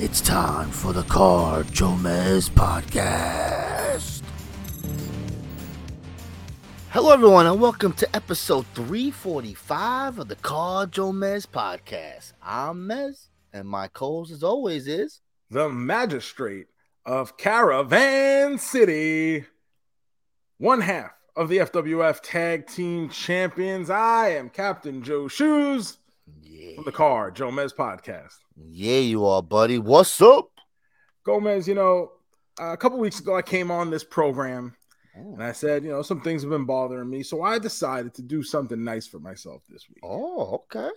It's time for the Car Jomez podcast. Hello, everyone, and welcome to episode 345 of the Car Jomez podcast. I'm Mez, and my co-host, as always, is the magistrate of Caravan City, one half of the FWF Tag Team Champions. I am Captain Joe Shoes yeah, from the Car Jomez podcast. Yeah, you are, buddy. What's up? Gomez, you know, a couple weeks ago I came on this program and I said, you know, some things have been bothering me, so I decided to do something nice for myself this week. Oh, okay.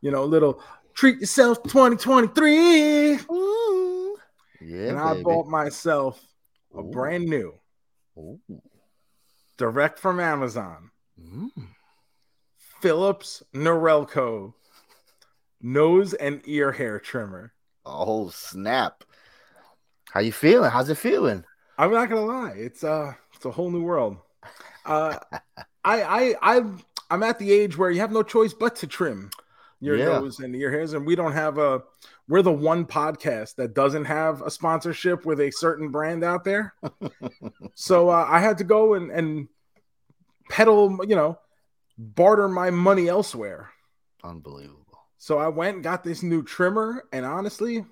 You know, a little treat yourself 2023. Ooh. Yeah, and I baby. bought myself a Ooh. brand new Ooh. direct from Amazon Mm. Philips Norelco nose and ear hair trimmer. Oh snap! How you feeling? How's it feeling? I'm not gonna lie, it's uh it's a whole new world. Uh I I I I'm at the age where you have no choice but to trim your Yeah. nose and ear hairs, and we don't have a we're the one podcast that doesn't have a sponsorship with a certain brand out there. so uh, I had to go and and pedal, you know, barter my money elsewhere. Unbelievable. So I went and got this new trimmer, and honestly,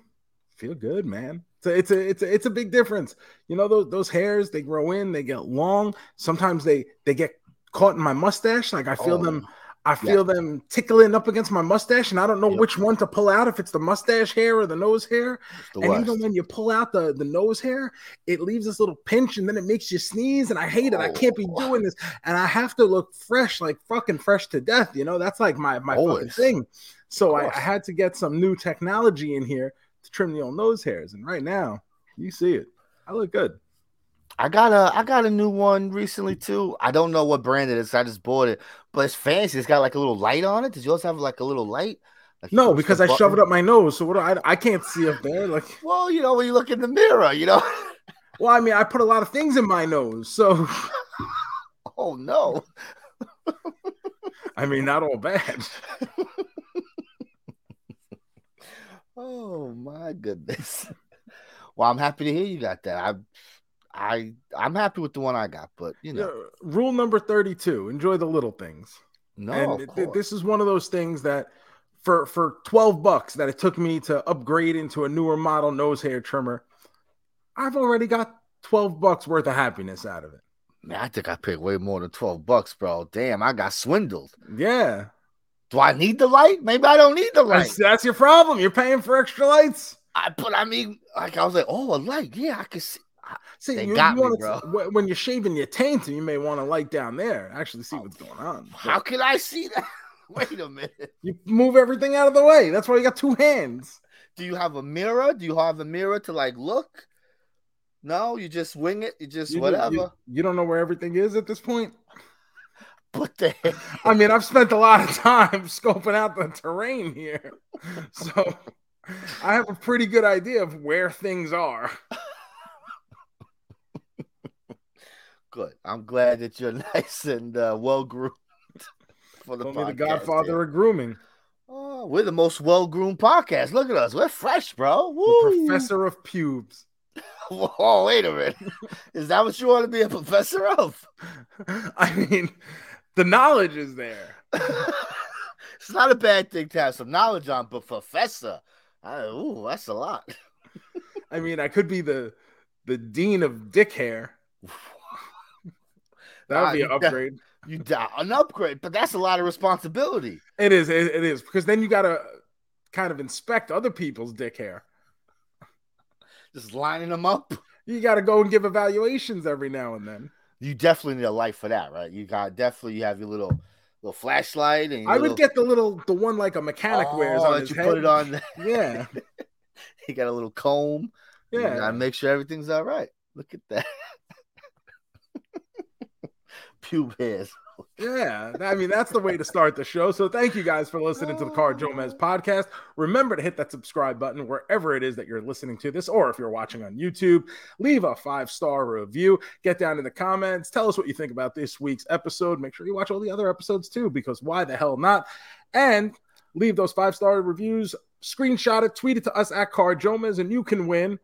feel good, man. It's a, it's a it's a it's a big difference. You know those those hairs they grow in, they get long. Sometimes they they get caught in my mustache. Like I feel Oh, them, I feel them tickling up against my mustache, and I don't know Yep. which one to pull out. If it's the mustache hair or the nose hair. the and worst. even when you pull out the the nose hair, it leaves this little pinch, and then it makes you sneeze. And I hate it. I can't be Oh. doing this, and I have to look fresh, like fucking fresh to death. You know, that's like my my fucking thing. So I, I had to get some new technology in here to trim the old nose hairs. And right now, you see it. I look good. I got a I got a new one recently too. I don't know what brand it is. I just bought it, but it's fancy. It's got like a little light on it. Does yours have like a little light? Like No, because I shove it up my nose. So what I I can't see up there. Like, Well, you know when you look in the mirror, you know. well, I mean, I put a lot of things in my nose. So oh no. I mean, not all bad. Oh my goodness. Well, I'm happy to hear you got that. I I I'm happy with the one I got, but you know, Yeah, Rule number 32, enjoy the little things. no. and th- this is one of those things that for for 12 bucks that it took me to upgrade into a newer model nose hair trimmer i've already got 12 bucks worth of happiness out of it Man, I think I paid way more than 12 bucks, bro. Damn, I got swindled. yeah Do I need the light? Maybe I don't need the light. that's, that's your problem you're paying for extra lights I but I mean, like I was like, oh, a light. Yeah, I can see. Ah, see They you, got you me, wanna- bro. when you're shaving your taint you may want to light down there actually see what's going on But How can I see that? Wait a minute. you move everything out of the way that's why you got two hands Do you have a mirror? Do you have a mirror to like look? No, you just wing it. You just You- whatever. you, you don't know where everything is at this point What the heck? I mean, I've spent a lot of time scoping out the terrain here. So I have a pretty good idea of where things are. Good. I'm glad that you're nice and uh, well groomed for the the godfather here. of grooming, Oh, we're the most well groomed podcast. Look at us. We're fresh, bro. the Woo. professor of pubes. Whoa, wait a minute. Is that what you want to be a professor of? I mean, the knowledge is there. it's not a bad thing to have some knowledge on, but professor, I, ooh, that's a lot. I mean, I could be the the dean of dick hair. That would Ah, be an got- upgrade. You die an upgrade, but that's a lot of responsibility. It is. It, it is because then you got to kind of inspect other people's dick hair. Just lining them up. You got to go and give evaluations every now and then. You definitely need a light for that, right? You got definitely you have your little little flashlight and I would little- get the little, the one like a mechanic wears Oh, on that you head. put it on. Yeah, he got a little comb. Yeah. gotta make sure everything's all right. Look at that. Pube hairs. Yeah, I mean that's the way to start the show. So thank you guys for listening to the Car Jomez podcast. Remember to hit that subscribe button wherever it is that you're listening to this, or if you're watching on YouTube, leave a five star review. Get down in the comments, tell us what you think about this week's episode. Make sure you watch all the other episodes too, because why the hell not? And leave those five star reviews, screenshot it, tweet it to us at Car Jomez, and you can win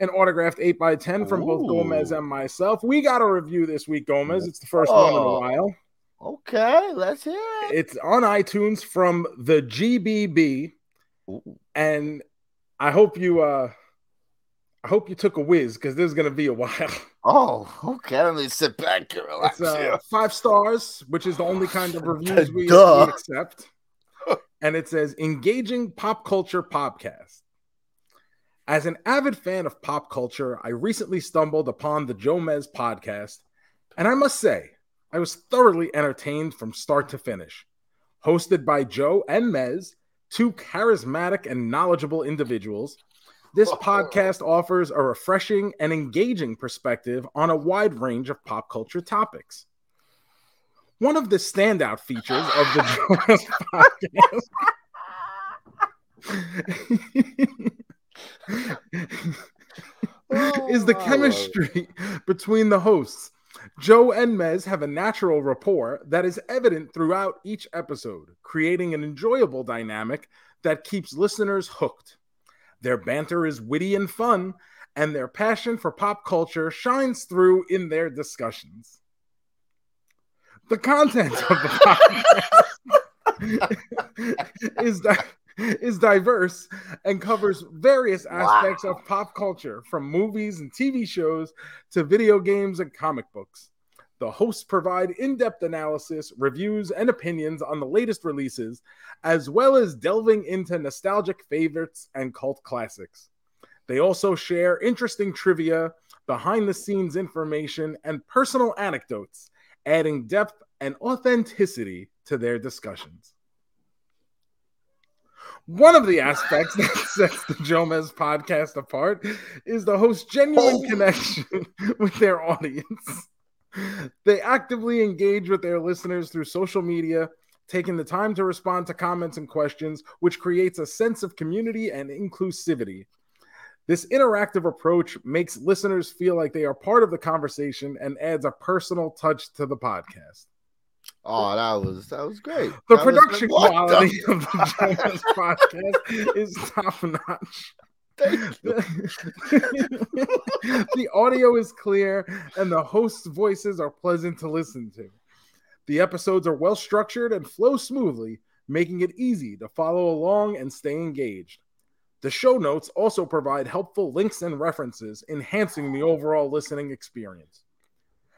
an autographed 8 by 10 from both Gomez and myself. We got a review this week, Gomez. It's the first Oh. one in a oh. while. Okay, let's hear it. It's on iTunes from the GBB, Ooh. and I hope you uh I hope you took a whiz because this is gonna be a while. Oh, okay. Let me sit back and relax It's uh, here. five stars, which is the only kind of reviews we, we accept. And it says engaging pop culture podcast. As an avid fan of pop culture, I recently stumbled upon the Jomez podcast, and I must say, I was thoroughly entertained from start to finish. Hosted by Joe and Mez, two charismatic and knowledgeable individuals, this podcast offers a refreshing and engaging perspective on a wide range of pop culture topics. One of the standout features of the Joe Mez podcast is the Oh, chemistry between the hosts. Joe and Mez have a natural rapport that is evident throughout each episode, creating an enjoyable dynamic that keeps listeners hooked. Their banter is witty and fun, and their passion for pop culture shines through in their discussions. The content of the podcast is, di- is diverse and covers various aspects of pop culture, from movies and TV shows to video games and comic books. The hosts provide in depth analysis, reviews, and opinions on the latest releases, as well as delving into nostalgic favorites and cult classics. They also share interesting trivia, behind the scenes information, and personal anecdotes, adding depth and authenticity to their discussions. One of the aspects that sets the Jomez podcast apart is the host's genuine Oh. connection with their audience. They actively engage with their listeners through social media, taking the time to respond to comments and questions, which creates a sense of community and inclusivity. This interactive approach makes listeners feel like they are part of the conversation and adds a personal touch to the podcast. Oh, that was that was great. The That production what quality the- of the Jomez podcast is top notch. The audio is clear and the hosts' voices are pleasant to listen to. The episodes are well structured and flow smoothly, making it easy to follow along and stay engaged. The show notes also provide helpful links and references, enhancing the overall listening experience.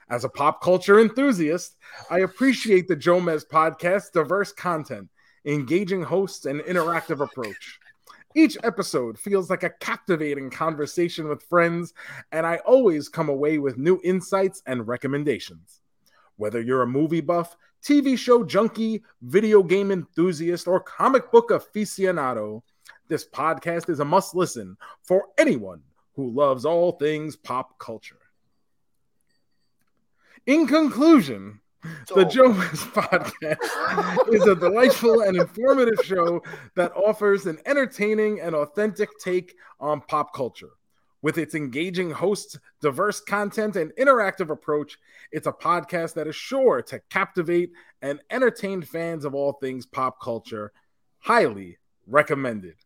As a pop culture enthusiast, I appreciate the Jomez podcast's diverse content, engaging hosts, and interactive approach. Each episode feels like a captivating conversation with friends, and I always come away with new insights and recommendations. Whether you're a movie buff, TV show junkie, video game enthusiast, or comic book aficionado, this podcast is a must listen for anyone who loves all things pop culture. In conclusion, the Jomez podcast is a delightful and informative show that offers an entertaining and authentic take on pop culture. With its engaging hosts, diverse content, and interactive approach, it's a podcast that is sure to captivate and entertain fans of all things pop culture. Highly recommended.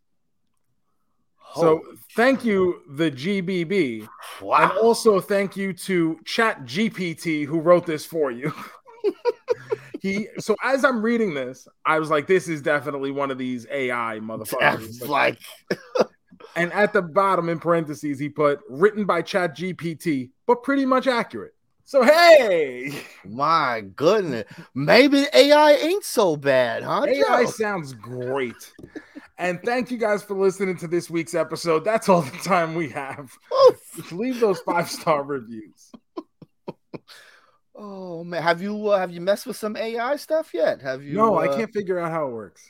So, thank you, the GBB. And also thank you to Chat GPT who wrote this for you. he so as I'm reading this, I was like, this is definitely one of these AI motherfuckers. like and at the bottom in parentheses, he put written by Chat GPT, but pretty much accurate. So hey, my goodness. Maybe AI ain't so bad, huh? AI Joe? sounds great. And thank you guys for listening to this week's episode. That's all the time we have. Leave those five star reviews. Oh man, have you uh, have you messed with some AI stuff yet? Have you? no, I uh, can't figure out how it works.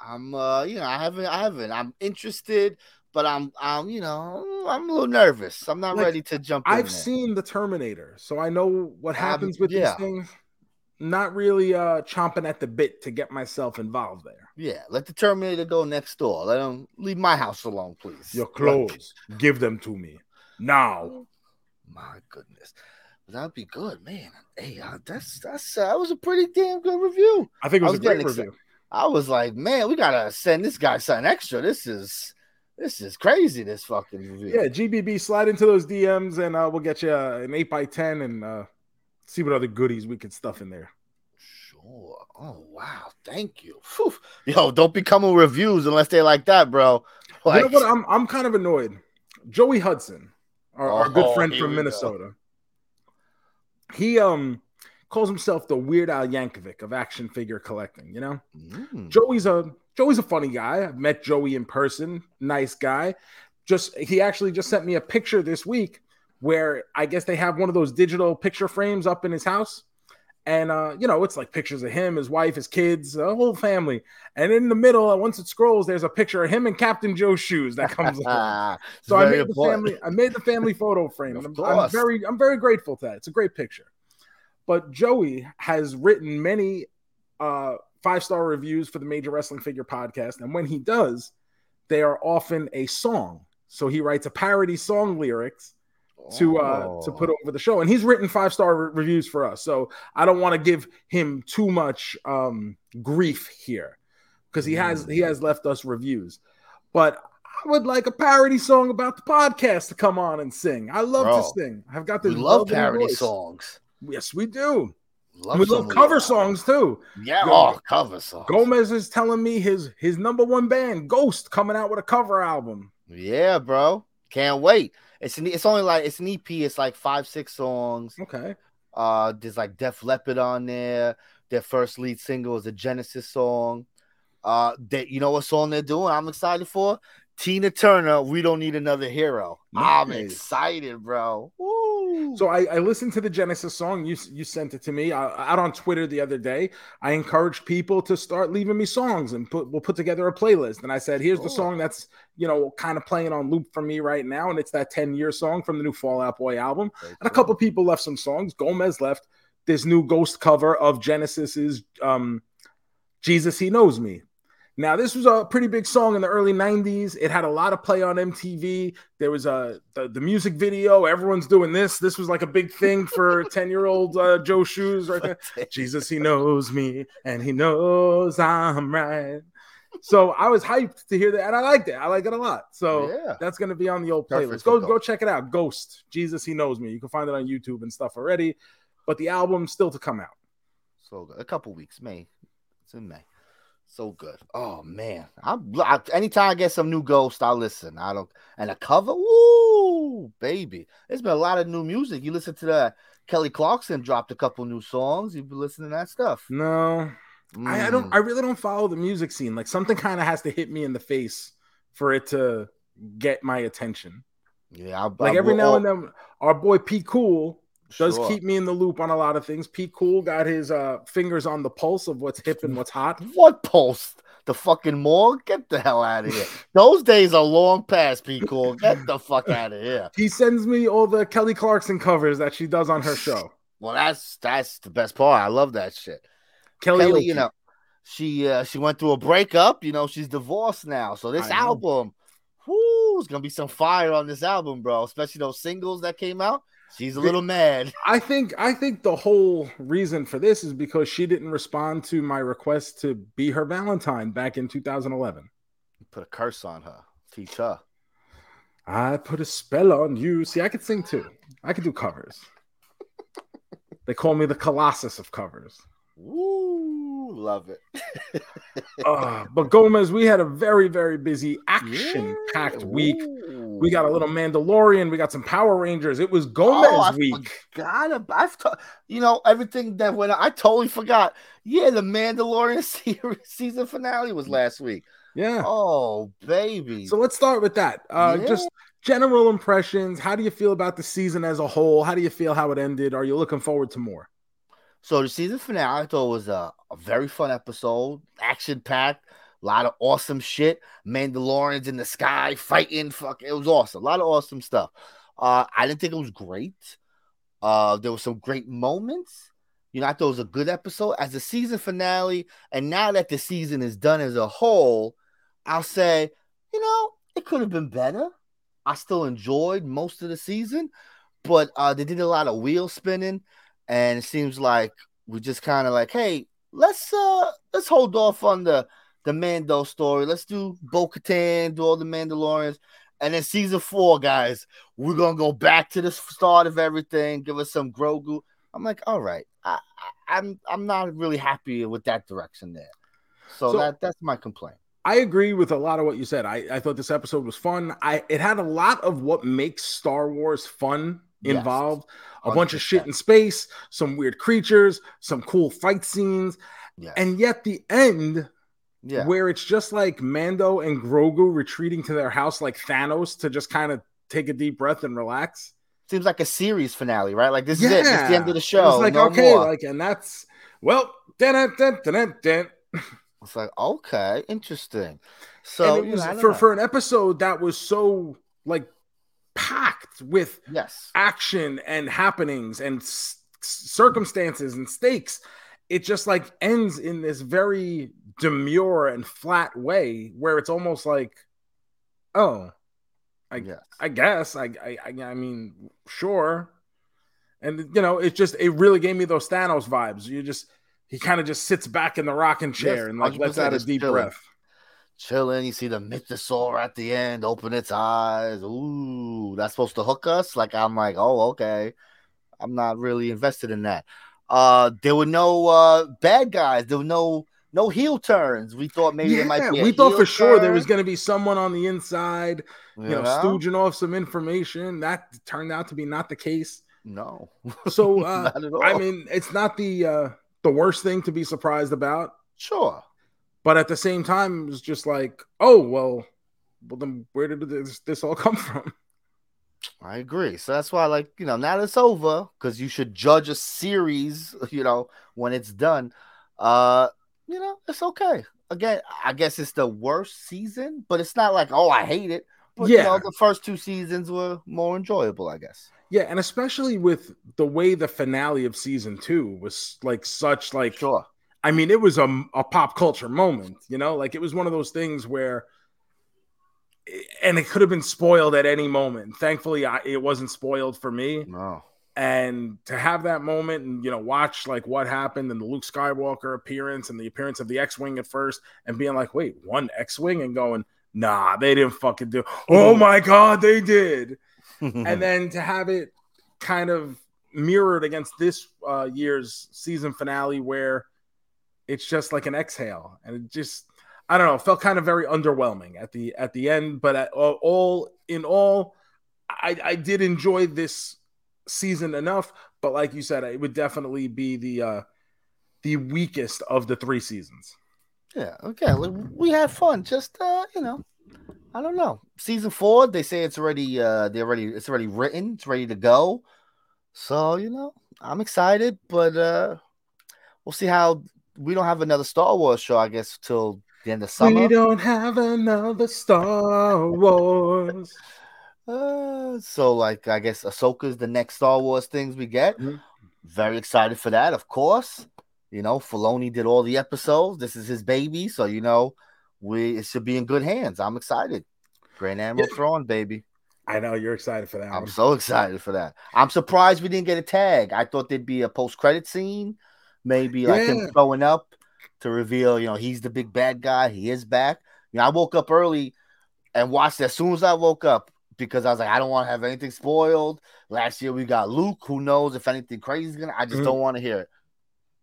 I'm uh, you know, I haven't, I haven't. I'm interested, but I'm I'm you know I'm a little nervous. I'm not Like, ready to jump. I've seen the Terminator, so I know what Um, happens with yeah. these things. Not really uh chomping at the bit to get myself involved there. Yeah, let the Terminator go next door. Let him leave my house alone, please. Your Like, clothes, give them to me now. my goodness, that'd be good, man. Hey, uh, that's that's uh, that was a pretty damn good review. I think it was, was a great review. I was like, man, we gotta send this guy something extra. This is this is crazy. This fucking review. Yeah, GBB, slide into those DMs and uh, we'll get you uh, an eight by ten and uh, see what other goodies we can stuff in there. Sure. Oh wow, thank you. Phew. Yo, don't be coming reviews unless they like that, bro. Like, you know what? I'm I'm kind of annoyed. Joey Hudson, our, our good Oh, friend from we go. Minnesota, he um calls himself the Weird Al Yankovic of action figure collecting. You know, Mm. Joey's a Joey's a funny guy. I've met Joey in person. Nice guy. Just he actually just sent me a picture this week where I guess they have one of those digital picture frames up in his house. And uh, you know, it's like pictures of him, his wife, his kids, the whole family. And in the middle, once it scrolls, there's a picture of him and Captain Joe Shoes that comes up. So I made the family. I made the family photo frame. I'm, I'm very, I'm very grateful to that. It's a great picture. But Joey has written many uh, five star reviews for the Major Wrestling Figure Podcast, and when he does, they are often a song. So he writes a parody song lyrics to uh to Oh. put over the show and he's written five star re- reviews for us so i don't want to give him too much um grief here because he has he has left us reviews but i would like a parody song about the podcast to come on and sing i love Bro, to sing i've got We this love parody voice. songs. yes we do Love we love cover Al. songs too Yeah, Go- oh, cover songs. gomez is telling me his his number one band ghost coming out with a cover album Yeah, bro. Can't wait. It's an, it's only like it's an EP. It's like five, six songs. okay Uh, there's like Def Leppard on there. Their first lead single is a Genesis song. Uh, that you know what song they're doing? I'm excited for Tina Turner. We don't need another hero. I'm excited, bro. Woo. So I, I listened to the Genesis song. You you sent it to me uh, out on Twitter the other day. I encouraged people to start leaving me songs and put we'll put together a playlist. And I said, here's the song that's you know kind of playing on loop for me right now, and it's that 10 year song from the new Fallout Boy album. Very And a couple people left some songs. Gomez left this new Ghost cover of Genesis's um, Jesus He Knows Me. Now, this was a pretty big song in the early 90s. It had a lot of play on MTV. There was a the, the music video. Everyone's doing this. This was like a big thing for 10 year old uh, Joe Shoes right there. Jesus, he knows me and he knows I'm right. So I was hyped to hear that, and I liked it. I like it a lot. So yeah. that's going to be on the old playlist. Go go check it out. Ghost, Jesus, he knows me. You can find it on YouTube and stuff already. But the album's still to come out. So. A couple weeks, May. It's in May. So good. Oh man, I'm I anytime I get some new Ghost, I listen. I don't and a cover, woo, baby. There's been a lot of new music. You listen to the Kelly Clarkson dropped a couple new songs. You've been listening to that stuff. No, I, I don't. Mm. I really don't follow the music scene. Like something kind of has to hit me in the face for it to get my attention. yeah, I, Like I- every now all- and then, our boy Pete Cool does Sure. keep me in the loop on a lot of things. Pete Cool got his uh, fingers on the pulse of what's hip and what's hot. What pulse? The fucking morgue? Get the hell out of here. Those days are long past, Pete Cool. Get the fuck out of here. He sends me all the Kelly Clarkson covers that she does on her show. Well, that's that's the best part. I love that shit. Kelly, Kelly, you know, she uh, she went through a breakup. You know, she's divorced now. So this I know. album, whoo, it's gonna be some fire on this album, bro. Especially those singles that came out. She's a little mad. I think I think the whole reason for this is because she didn't respond to my request to be her Valentine back in 2011. You Put a curse on her. Teach her. I put a spell on you. See, I could sing too. I could do covers. They call me the Colossus of covers. Woo, love it. Uh, but Gomez, we had a very, very busy action-packed Yeah. week. Ooh. We got a little Mandalorian. We got some Power Rangers. It was Gomez Oh, I week. about. I've you know everything that went. I totally forgot. Yeah, the Mandalorian series season finale was last week. Yeah. Oh baby. So let's start with that. Uh, Yeah. Just general impressions. How do you feel about the season as a whole? How do you feel how it ended? Are you looking forward to more? So the season finale, I thought was a, a very fun episode, action packed. A lot of awesome shit. Mandalorians in the sky fighting. Fuck, it was awesome. A lot of awesome stuff. Uh, I didn't think it was great. Uh, there were some great moments. You know, I thought it was a good episode as a season finale. And now that the season is done as a whole, I'll say, you know, it could have been better. I still enjoyed most of the season, but uh, they did a lot of wheel spinning, and it seems like we just kind of like, hey, let's uh let's hold off on the the Mando story. Let's do Bo Katan, do all the Mandalorians. And then season four, guys, we're gonna go back to the start of everything. Give us some Grogu. I'm like, all right, I, I, I'm I'm not really happy with that direction there. So, So- that that's my complaint. I agree with a lot of what you said. I, I thought this episode was fun. I it had a lot of what makes Star Wars fun Yes. involved. A bunch of shit in space, some weird creatures, some cool fight scenes, Yeah, and yet the end yeah, where it's just like Mando and Grogu retreating to their house like Thanos to just kind of take a deep breath and relax. seems like a series finale, right? Like this is it. This is the end of the show. was like no okay, more. like and that's well, dun, dun, dun, dun. It's like okay, interesting. So and it you was know, for know. for an episode that was so like packed with yes, action and happenings and s- circumstances and stakes it just like ends in this very demure and flat way where it's almost like oh I- yes. i guess i i i, mean sure and you know it just it really gave me those thanos vibes you just he kind of just sits back in the rocking chair Yes, and like lets 100% out a deep chilling. breath chilling. You see the mythosaur at the end open its eyes. Ooh, that's supposed to hook us. Like I'm like, oh, okay. I'm not really invested in that. Uh, there were no uh bad guys. There were no no heel turns. We thought maybe there might be. we thought for sure there was going to be someone on the inside, you you know, stooging off some information. That turned out to be not the case. No, So, uh, not at all. I mean, it's not the uh, the worst thing to be surprised about, sure. but at the same time, it was just like, oh well, well then where did this this all come from? I agree. So that's why, like, you know, now that it's over, because you should judge a series, you know, when it's done. Uh, you know, it's okay. Again, I guess it's the worst season, but it's not like, oh, I hate it. But you Yeah. know, the first two seasons were more enjoyable, I guess. Yeah, and especially with the way the finale of season two was like such like Sure. I mean, it was a, a pop culture moment, you know, like it was one of those things where, and it could have been spoiled at any moment. Thankfully, I, it wasn't spoiled for me. No. And to have that moment and, you know, watch like what happened and the Luke Skywalker appearance and the appearance of the X Wing at first and being like, wait, one X Wing and going, nah, they didn't fucking do. Oh my God, they did. and then to have it kind of mirrored against this uh, year's season finale where it's just like an exhale and it just i don't know felt kind of very underwhelming at the at the end but at, all- all in all i i did enjoy this season enough but like you said it would definitely be the uh the weakest of the three seasons yeah. Okay. We had fun. Just, uh, you know, I don't know. Season four, they say it's already, uh, they already, it's already written. It's ready to go. So, you know, I'm excited, but, uh, we'll see how we don't have another Star Wars show, I guess, till the end of summer. we don't have another star wars Uh, so like I guess Ahsoka's the next Star Wars things we get. Mhm. Very excited for that, of course. You know, Filoni did all the episodes. This is his baby, so you know, we it should be in good hands. I'm excited. Grand Admiral Thrawn, baby. i know you're excited for that I'm one. so excited for that. I'm surprised we didn't get a tag. I thought there'd be a post credit scene, maybe like Yeah. him showing up to reveal, you know, he's the big bad guy. He is back. You know, I woke up early and watched as soon as I woke up because I was like, I don't want to have anything spoiled. Last year we got Luke. Who knows if anything crazy is gonna? I just Mhm. don't want to hear it.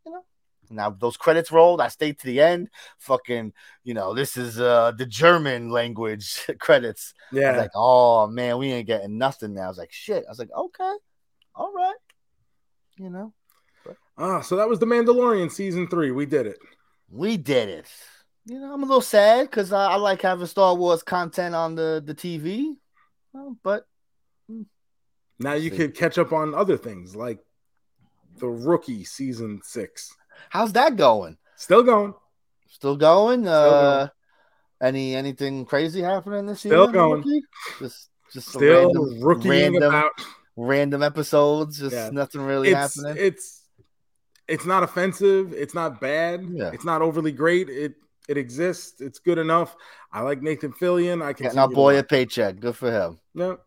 You know. Now those credits rolled. I stayed to the end. Fucking, you know, this is uh the German language credits. I yeah was like, oh man, we ain't getting nothing now. I was like, shit. I was like, okay, all right. You know, Ah, so that was the Mandalorian season three. We did it. we did it. You know, I'm a little sad because I, I like having Star Wars content on the the TV, Well, but Now you See. could catch up on other things like the Rookie season six. how's that going? Still going. Still going? Uh, Any anything crazy happening this year? Still going. Rookie? Just just Still random, rookieing random, about. random episodes. Just Yeah. nothing really It's happening. it's it's not offensive. It's not bad. Yeah. It's not overly great. It it exists. It's good enough. I like Nathan Fillion. I can Getting our boy a paycheck. Good for him. No.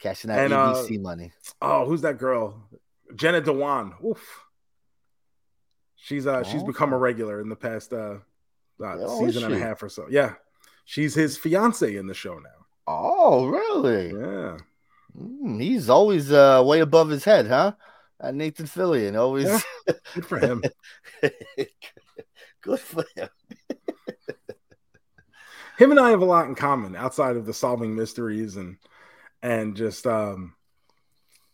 Cashing that And, uh, money. Oh, who's that girl? Jenna Dewan. Oof. She's uh she's Oh. become a regular in the past uh, uh Oh, season and a half or so. Yeah. She's his fiance in the show now. Oh, really? Yeah. Mm, he's always uh, way above his head, huh? Uh, Nathan Fillion always Yeah. Good for him. good for him. Him and I have a lot in common outside of the solving mysteries and and just um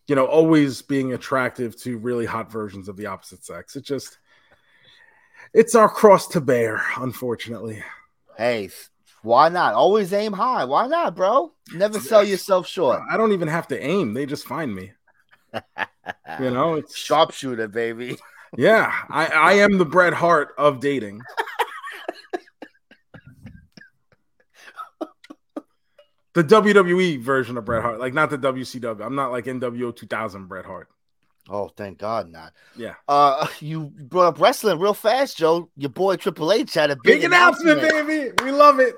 you know always being attractive to really hot versions of the opposite sex. It just it's our cross to bear, unfortunately. Hey, why not? Always aim high. Why not, bro? Never sell yourself short. I don't even have to aim; they just find me. You know, it's Sharpshooter, baby. yeah. I I am the Bret Hart of dating. The WWE version of Bret Hart, like not the WCW. I'm not like NWO 2000 Bret Hart. Oh, thank God not. Yeah. Uh, you brought up wrestling real fast, Joe. Your boy Triple H had a big, Big announcement, baby. We love it.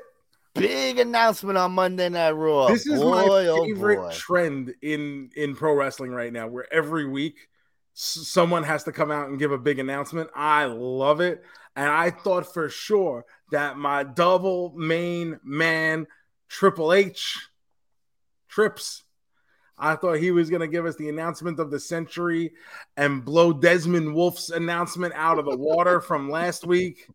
Big announcement on Monday Night Raw. this is boy, my oh favorite boy. trend in in pro wrestling right now, where every week s- someone has to come out and give a big announcement. I love it, and I thought for sure that my double main man Triple H trips. I thought he was going to give us the announcement of the century and blow Desmond Wolf's announcement out of the water from last week.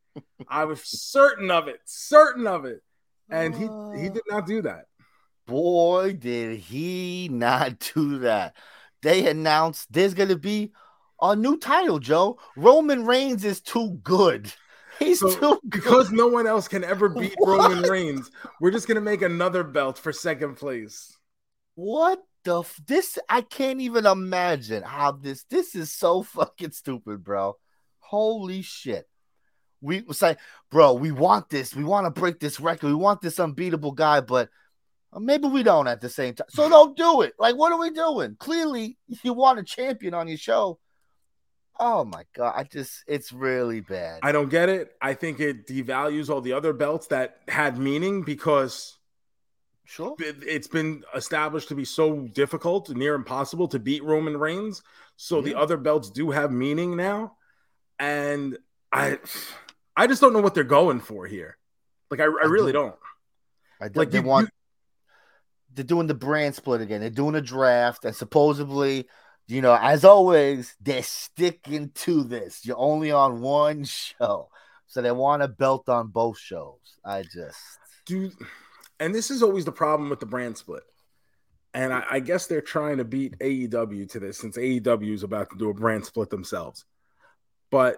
I was certain of it, certain of it. And he he uh. did not do that. Boy, did he not do that. They announced there's going to be a new title, Joe. Roman Reigns is too good. He's So, too good. Because no one else can ever beat What? Roman Reigns, we're just gonna make another belt for second place. What the f- this? I can't even imagine how this. This is so fucking stupid, bro. Holy shit. We was like, bro, we want this. We want to break this record. We want this unbeatable guy, but uh, maybe we don't at the same time. So don't do it. Like, what are we doing? Clearly, you want a champion on your show. Oh my god, I just it's really bad. I don't get it. I think it devalues all the other belts that had meaning because sure. it- it's been established to be so difficult, near impossible to beat Roman Reigns. So the other belts do have meaning now, and I, I just don't know what they're going for here. Like I, I I really do. don't. I, Like, like they you- want they're doing the brand split again. They're doing a draft, and supposedly, you know, as always, they're sticking to this. You're only on one show, so they want a belt on both shows. I just do and this is always the problem with the brand split and I, I guess they're trying to beat aew to this since aew is about to do a brand split themselves but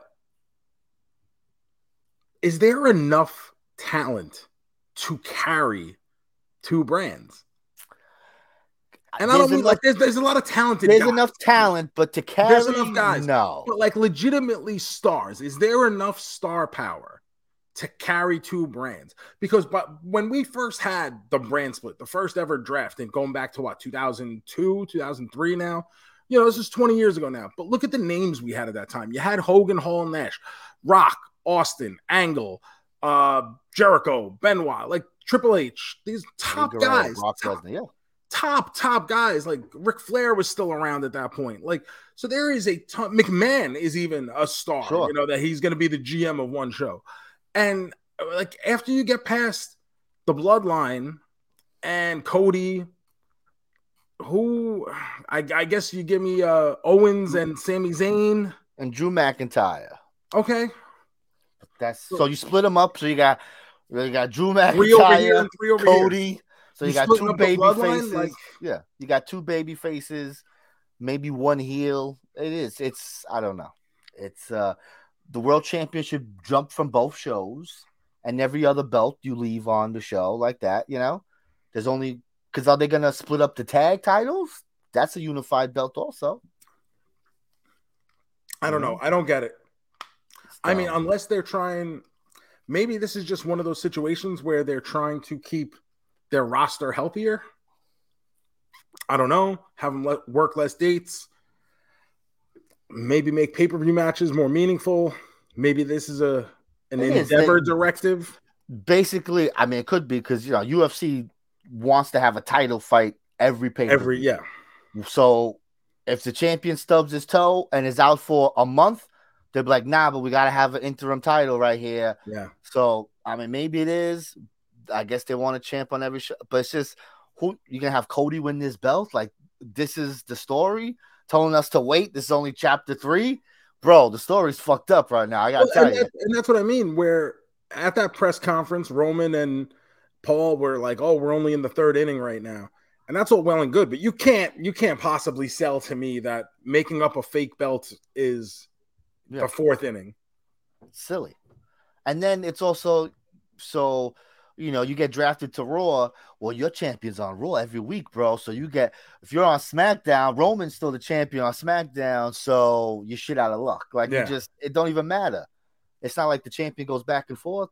is there enough talent to carry two brands and i don't mean enough- like there's, there's a lot of talented there's guys, enough talent, but to carry There's enough guys. No, but like legitimately stars. Is there enough star power to carry two brands? Because but when we first had the brand split the first ever draft and going back to what 2002 2003 now? You know this is 20 years ago now. But look at the names we had at that time. You had hogan hall nash rock austin angle uh jericho benoit like triple h these top guys Brock top, Lesnar, yeah. Top top guys like Ric Flair was still around at that point. Like so there is a ton McMahon is even a star, Sure. you know, that he's gonna be the GM of one show. And like after you get past the bloodline and Cody, who I, I guess you give me uh Owens and Sami Zayn. and Drew McIntyre. Okay. That's so you split them up. So you got you got Drew Three over here McIntyre, and three over here. So you, You got two baby faces. like- yeah, you got two baby faces, maybe one heel. It is. It's. I don't know. It's uh the world championship jump from both shows, and every other belt you leave on the show like that. You know, there's only because are they gonna split up the tag titles? That's a unified belt also. I don't know. I don't get it. I mean, unless they're trying, maybe this is just one of those situations where they're trying to keep their roster healthier. I don't know. Have them let work less dates. Maybe make pay per view matches more meaningful. Maybe this is a an endeavor They- directive. Basically, I mean, it could be because you know UFC wants to have a title fight every pay per view. Every yeah, So if the champion stubs his toe and is out for a month, they'll be like, nah, but we gotta have an interim title right here. yeah. So I mean, maybe it is. I guess they want a champ on every show, but it's just who you gonna have Cody win this belt? Like this is the story telling us to wait. This is only chapter three, bro. The story's fucked up right now. I gotta Well, tell and, you. that- and that's what I mean. Where at that press conference, Roman and Paul were like, "Oh, we're only in the third inning right now," and that's all well and good. But you can't you can't possibly sell to me that making up a fake belt is Yeah. the fourth inning. silly. And then it's also so you know you get drafted to Raw. Well, your champion's on Raw every week, bro. So you get if you're on SmackDown, Roman's still the champion on SmackDown. So you shit out of luck. Like Yeah. you just it don't even matter. It's not like the champion goes back and forth.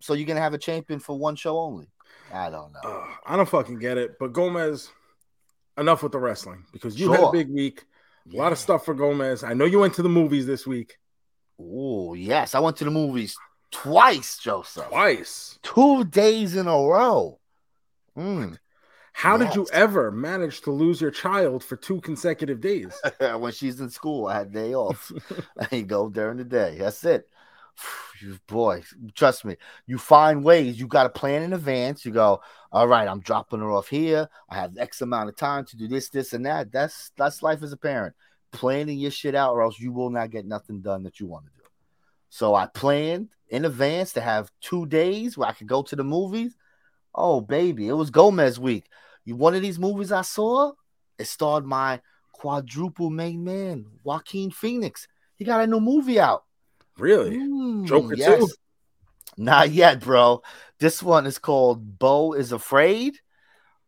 So you're gonna have a champion for one show only. I don't know. Ugh, I don't fucking get it. But Gomez, enough with the wrestling because you had a big week. A lot of stuff for Gomez. I know you went to the movies this week Oh yes, I went to the movies twice, Joseph. twice. Two days in a row. Mm. How did you ever manage to lose your child for two consecutive days? when she's in school, I had day off. I go during the day. That's it. You boy, trust me. You find ways. You got to plan in advance. You go, all right. I'm dropping her off here. I have X amount of time to do this, this, and that. That's that's life as a parent. Planning your shit out, or else you will not get nothing done that you want to do. So I planned in advance to have two days where I could go to the movies. Oh baby, it was Gomez week. You one of these movies I saw, it starred my quadruple main man, Joaquin Phoenix. He got a new movie out. Really? Mm, Joker too? Not yet, bro. This one is called Beau is Afraid.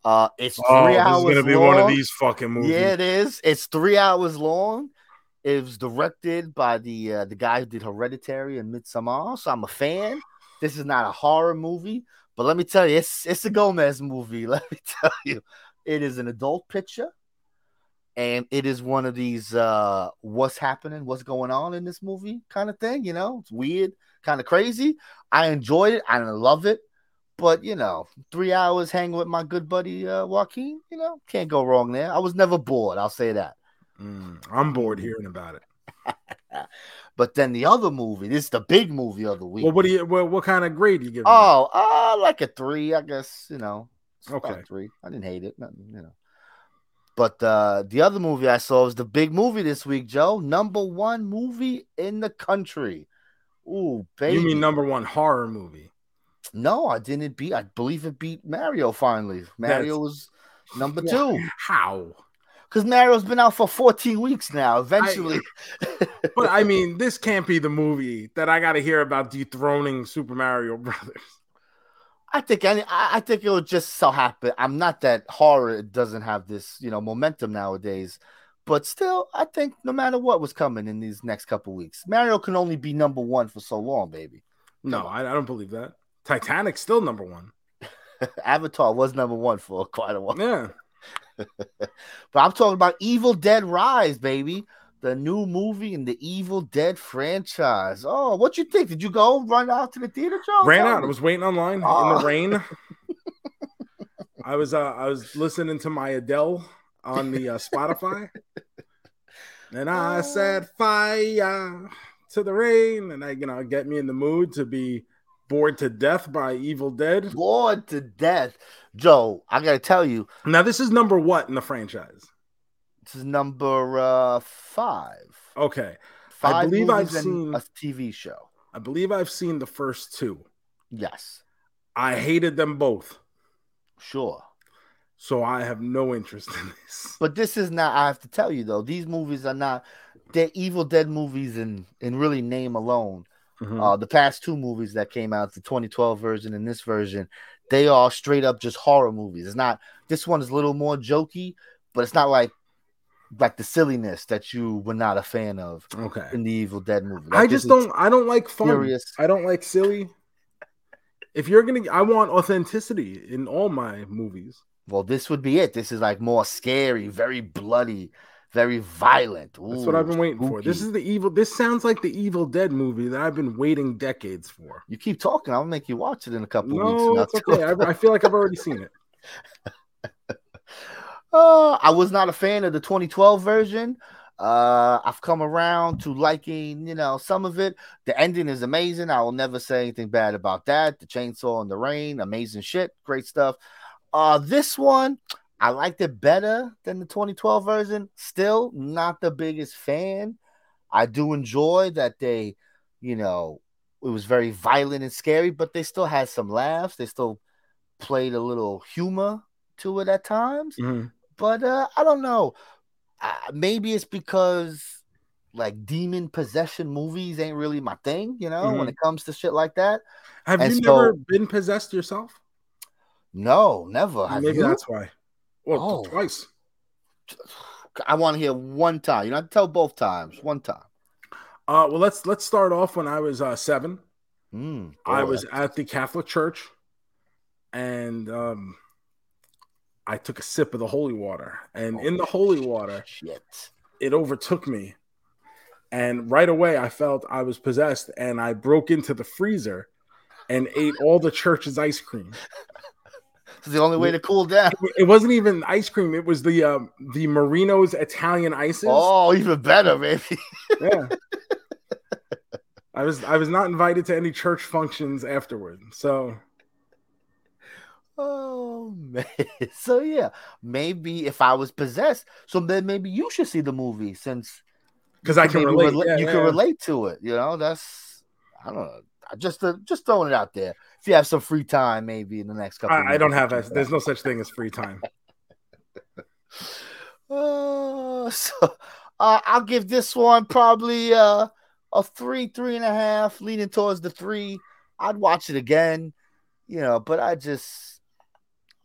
Uh, it's three Oh, this hours is gonna be long. one of these fucking movies. Yeah, it is. It's three hours long. It was directed by the uh, the guy who did Hereditary and Midsommar. So I'm a fan. This is not a horror movie, but let me tell you, it's it's a Gomez movie. Let me tell you, it is an adult picture, and it is one of these uh, what's happening, what's going on in this movie kind of thing. You know, it's weird, kind of crazy. I enjoyed it. I love it. But you know, three hours hanging with my good buddy uh, Joaquin, you know, can't go wrong there. I was never bored. I'll say that. Mm, I'm bored hearing about it. But then the other movie, this is the big movie of the week. Well, what do you? What, what kind of grade do you give? oh, uh, like a three, I guess. You know, Okay. three. I didn't hate it, nothing, you know. But uh, the other movie I saw was the big movie this week, Joe. Number one movie in the country. Ooh, baby. you mean number one horror movie? No, I didn't beat. I believe it beat Mario finally. Mario was number two How? Because Mario's been out for 14 weeks now. Eventually, But I mean, this can't be the movie that I got to hear about dethroning Super Mario Brothers. I think any, I, I think it will just so happen. I'm not that horror doesn't have this, you know, momentum nowadays. But still, I think no matter what was coming in these next couple weeks, Mario can only be number one for so long, baby. No, I, I don't believe that. Titanic's still number one. Avatar was number one for quite a while. Yeah. But I'm talking about Evil Dead Rise, baby. The new movie in the Evil Dead franchise. Oh, what you think? Did you go run out to the theater, Joe? Ran out. I was waiting online in Oh. the rain. I was uh, I was listening to my Adele on the uh, Spotify, and I said fire to the rain, and I you know get me in the mood to be bored to death by Evil Dead. bored to death. Joe, I gotta tell you, Now this is number what in the franchise? this is number uh five. Okay, Five believe I've seen- a TV show. I believe I've seen the first two. Yes, I hated them both, sure. so I have no interest in this. But this is not. I have to tell you though, these movies are not. They're Evil Dead movies in in really name alone. Mhm. Uh, the past two movies that came out, the 2012 version and this version, they are straight up just horror movies. It's not. This one is a little more jokey, but it's not like like the silliness that you were not a fan of okay. in the Evil Dead movie. I just don't. I don't like fun. serious. I don't like silly. if you're gonna, I want authenticity in all my movies. Well, this would be it. This is like more scary, very bloody, very violent. That's what I've been waiting for. This is the evil. This sounds like the Evil Dead movie that I've been waiting decades for. You keep talking. I'll make you watch it in a couple No, weeks. it's okay. I, I feel like I've already seen it. Uh, I was not a fan of the 2012 version. Uh, I've come around to liking, you know, some of it. The ending is amazing. I will never say anything bad about that. The chainsaw and the rain, amazing shit, great stuff. Uh, this one, I liked it better than the 2012 version. Still not the biggest fan. I do enjoy that they, you know, it was very violent and scary, but they still had some laughs. They still played a little humor to it at times Mhm. but uh, I don't know. Uh, maybe it's because like demon possession movies ain't really my thing, you know, when Mhm. it comes to shit like that. Have And you so- never been possessed yourself? No, never. Have Maybe you? that's why. Well, Oh. twice. I want to hear one time. You don't have to tell both times. One time. Uh, well, let's let's start off when I was uh, seven. Mm, I was at the Catholic Church, and um, I took a sip of the holy water, and in the holy water, shit. it overtook me, and right away I felt I was possessed, and I broke into the freezer and ate all the church's ice cream. It's the only way to cool down. It wasn't even ice cream; it was the um, the Marino's Italian ices. Oh, even better, baby. Yeah. I was I was not invited to any church functions afterward. So Oh man. So yeah, maybe if I was possessed, so then maybe you should see the movie since because I can relate. rela- Yeah, you yeah. can relate to it. You know, that's I don't know. Just uh, just throwing it out there. If you have some free time, maybe in the next couple. I, I don't have that. There's no such thing as free time. Uh, so uh, I'll give this one probably uh, a three, three and a half, leaning towards the three. I'd watch it again, you know, but I just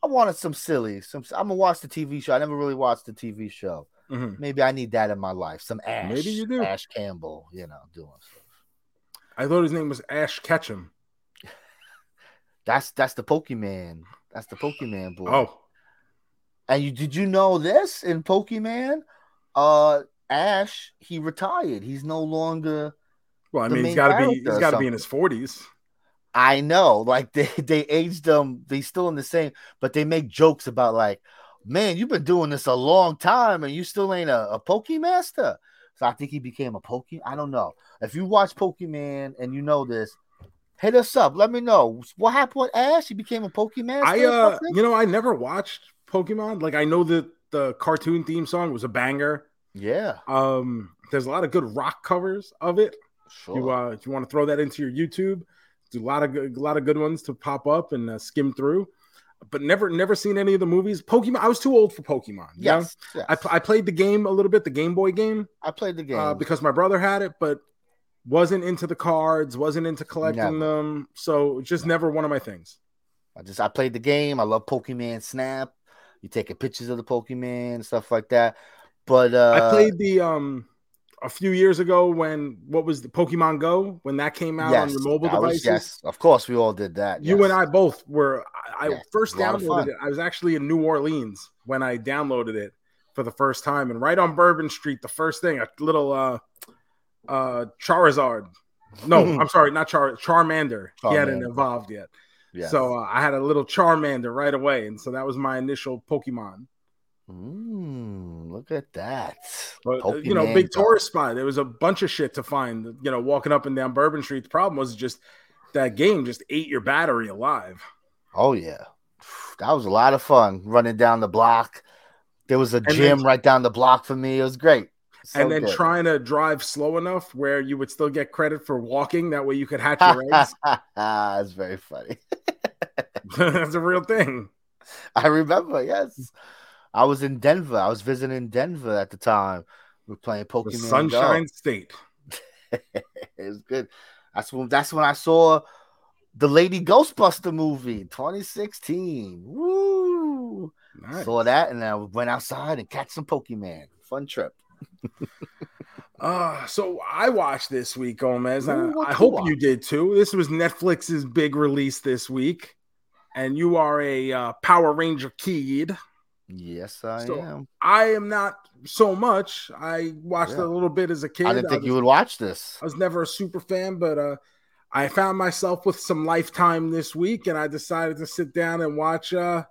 I wanted some silly. Some I'm gonna watch the TV show. I never really watched the TV show. Mhm. Maybe I need that in my life. Some Ash. Maybe you do. Ash Campbell, you know, doing stuff. I thought his name was Ash Ketchum. That's that's the Pokemon. That's the Pokemon boy. Oh, And you did you know this in Pokemon? Uh Ash, he retired. He's no longer well, I mean, he's got to be he's or got to be in his forties. I know, like they they aged them, they still in the same, but they make jokes about like, man, you've been doing this a long time and you still ain't a, a Pokemaster. So I think he became a Poke. I don't know. If you watch Pokemon and you know this, hit us up. Let me know what happened with Ash. He became a Pokemaster. I uh, you know, I never watched Pokemon. Like I know that the cartoon theme song was a banger. yeah, Um, there's a lot of good rock covers of it. sure. You uh, if you want to throw that into your YouTube, do a lot of good, a lot of good ones to pop up and uh, skim through. But never, never seen any of the movies. Pokemon. I was too old for Pokemon. you know? yes, yes. I, I played the game a little bit, the Game Boy game, I played the game. uh, because my brother had it, but wasn't into the cards, wasn't into collecting Never. them. So just never one of my things. I just I played the game. I love Pokemon Snap. You taking pictures of the Pokemon and stuff like that. But uh I played the um a few years ago when what was the Pokemon Go when that came out on your mobile that was- devices. yes, of course we all did that. You yes. and I both were. I, first a lot of downloaded it. I was actually in New Orleans when I downloaded it for the first time, and right on Bourbon Street, the first thing a little uh uh Charizard. No, I'm sorry, not Char Charmander. He hadn't evolved yet. Yes. So uh, I had a little Charmander right away, and so that was my initial Pokemon. Mm, look at that. But uh, you know, big tourist spot. There was a bunch of shit to find. You know, walking up and down Bourbon Street. The problem was just that game just ate your battery alive. Oh yeah. That was a lot of fun running down the block. There was a then- gym right down the block for me. It was great. So and then good. trying to drive slow enough where you would still get credit for walking. That way you could hatch your eggs. That's very funny. That's a real thing. I remember, yes. I was in Denver. I was visiting Denver at the time. We are playing The Pokemon. Sunshine Go. State. it was good. That's when that's when I saw the Lady Ghostbuster movie, 2016. Woo! Nice. Saw that and I went outside and catch some Pokemon. Fun trip. Uh, so I watched this week, Gomez, Ooh, I hope watch? you did too. This was Netflix's big release this week, and you are a uh, Power Ranger kid. Yes, I So, am. I am not so much. I watched Yeah. a little bit as a kid. I didn't think was, you would watch this. I was never a super fan, but uh, I found myself with some lifetime this week, and I decided to sit down and watch uh,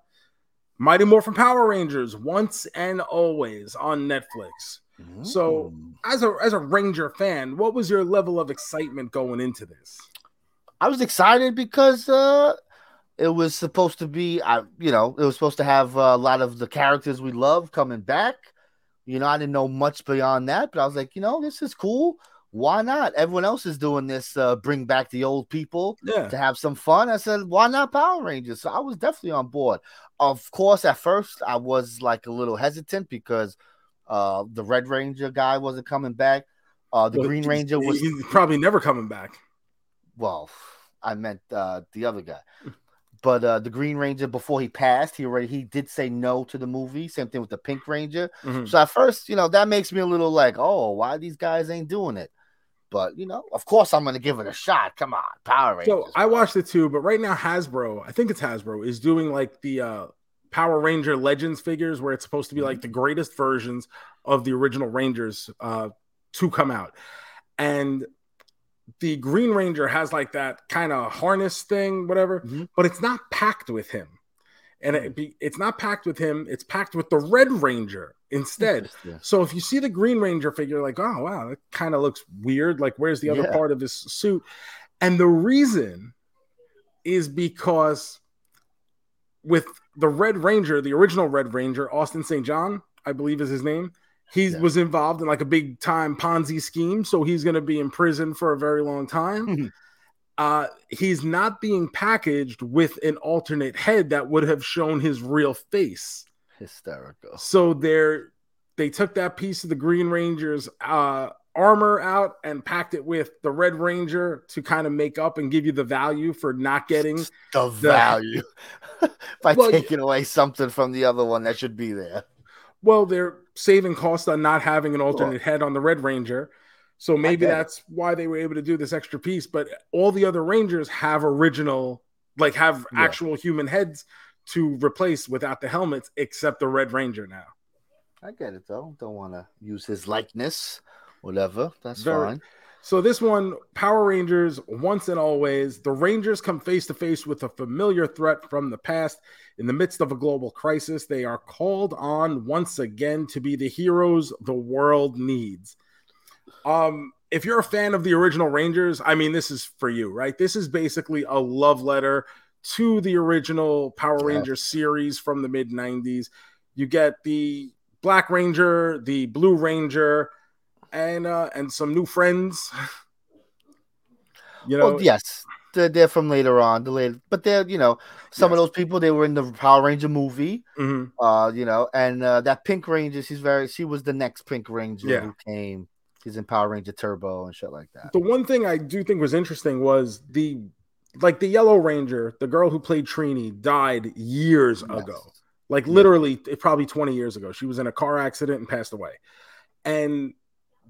Mighty Morphin Power Rangers once and always on Netflix. So- Mm. As a as a Ranger fan, what was your level of excitement going into this? I was excited because uh, it was supposed to be, I you know, it was supposed to have a lot of the characters we love coming back. You know, I didn't know much beyond that, but I was like, you know, this is cool. Why not? Everyone else is doing this. Uh, bring back the old people Yeah, to have some fun. I said, why not Power Rangers? So I was definitely on board. Of course, at first I was like a little hesitant because uh, the Red Ranger guy wasn't coming back. Uh, the Well, Green Ranger was probably never coming back. well, I meant uh, the other guy. But uh, the Green Ranger, before he passed, he already he did say no to the movie. Same thing with the Pink Ranger. Mhm. So at first, you know, that makes me a little like, oh, why these guys ain't doing it? But you know, of course, I'm gonna give it a shot. Come on, Power Rangers. So I watched it too, but right now Hasbro, I think it's Hasbro, is doing like the uh Power Ranger Legends figures where it's supposed to be like the greatest versions of the original Rangers uh to come out. And the Green Ranger has like that kind of harness thing, whatever, Mhm. but it's not packed with him. And it be, it's not packed with him, it's packed with the Red Ranger instead. Yeah. So if you see the Green Ranger figure, like, oh wow, that kind of looks weird. Like, where's the other Yeah. part of his suit? And the reason is because with the Red Ranger, the original Red Ranger, Austin St. John, I believe is his name. He Yeah. was involved in like a big time Ponzi scheme, so he's going to be in prison for a very long time. uh, he's not being packaged with an alternate head that would have shown his real face. Hysterical. So they're they took that piece of the Green Ranger's uh, armor out and packed it with the Red Ranger to kind of make up and give you the value for not getting. The value by Well, taking away something from the other one that should be there. Well, they're saving cost on not having an alternate head on the Red Ranger. So maybe that's why they were able to do this extra piece. But all the other Rangers have original, like have Yeah. actual human heads to replace without the helmets, except the Red Ranger now. I get it though. Don't want to use his likeness, whatever. That's Very- fine. So this one, Power Rangers, once and always, the Rangers come face to face with a familiar threat from the past. In the midst of a global crisis, they are called on once again to be the heroes the world needs. Um, if you're a fan of the original Rangers, I mean, this is for you, right? This is basically a love letter to the original Power Yeah. Rangers series from the mid 90s. You get the Black Ranger, the Blue Ranger, and uh and some new friends. You know, well, yes, they're, they're from later on, the later, but they're you know some of those people they were in the Power Ranger movie, mhm. uh, you know, and uh, that Pink Ranger, she's very, she was the next Pink Ranger Yeah. who came. She's in Power Ranger Turbo and shit like that. the one thing I do think was interesting was the like the Yellow Ranger, the girl who played Trini, died years Yes. ago. Like literally, it- probably 20 years ago. She was in a car accident and passed away. And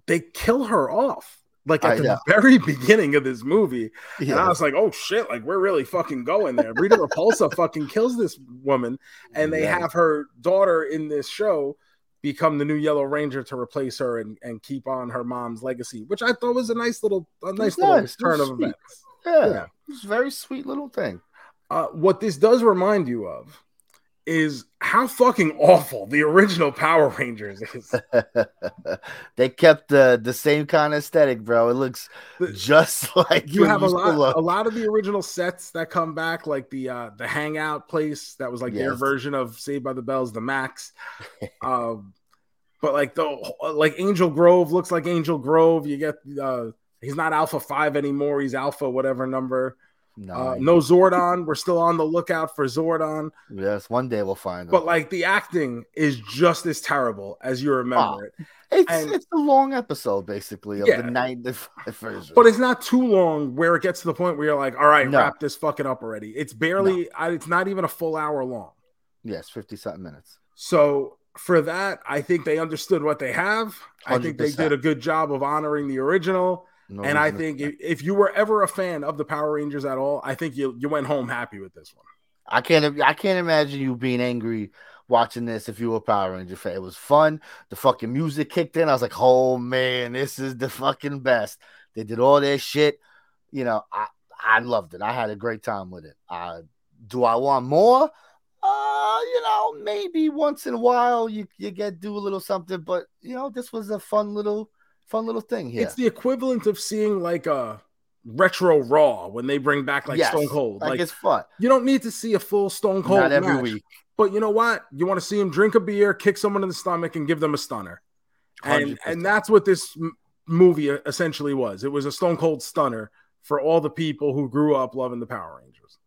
they kill her off like at I the know. very beginning of this movie. And I was like, oh shit, like we're really fucking going there. Rita Repulsa fucking kills this woman, and they Yeah. have her daughter in this show become the new Yellow Ranger to replace her and, and keep on her mom's legacy, which I thought was a nice little a nice little nice. Turn of sweet. events. yeah, yeah. it's a very sweet little thing. Uh, what this does remind you of is how fucking awful the original Power Rangers is. they kept the the same kind of aesthetic, bro. It looks The- just like you have a lot look. a lot of the original sets that come back like the uh the hangout place that was like their version of saved by the bells the max um but like the like angel grove looks like angel grove you get uh he's not alpha 5 anymore he's alpha whatever number uh, no zordon we're still on the lookout for zordon Yes, one day we'll find them. but like the acting is just as terrible as you remember it it's and- it's a long episode basically of Yeah. the 95 version. but it's not too long where it gets to the point where you're like all right No. wrap this fucking up already it's barely I, it's not even a full hour long yes, 50 something minutes. So for that, I think they understood what they have. I think they did a good job of honoring the original. No and I think if, if you were ever a fan of the Power Rangers at all, I think you you went home happy with this one. I can't I can't imagine you being angry watching this if you were a Power Ranger fan. It was fun. The fucking music kicked in. I was like, oh man, this is the fucking best. They did all their shit. You know, I I loved it. I had a great time with it. Uh, do I want more? Uh, you know, maybe once in a while you you get do a little something, but you know, this was a fun little fun little thing here. It's the equivalent of seeing like a retro Raw when they bring back like Yes, Stone Cold. like, Like, it's fun. you don't need to see a full Stone Cold Not every match, week. but you know what? You want to see him drink a beer, kick someone in the stomach, and give them a stunner. And 100%. and that's what this m- movie essentially was. It was a Stone Cold stunner for all the people who grew up loving the Power Rangers.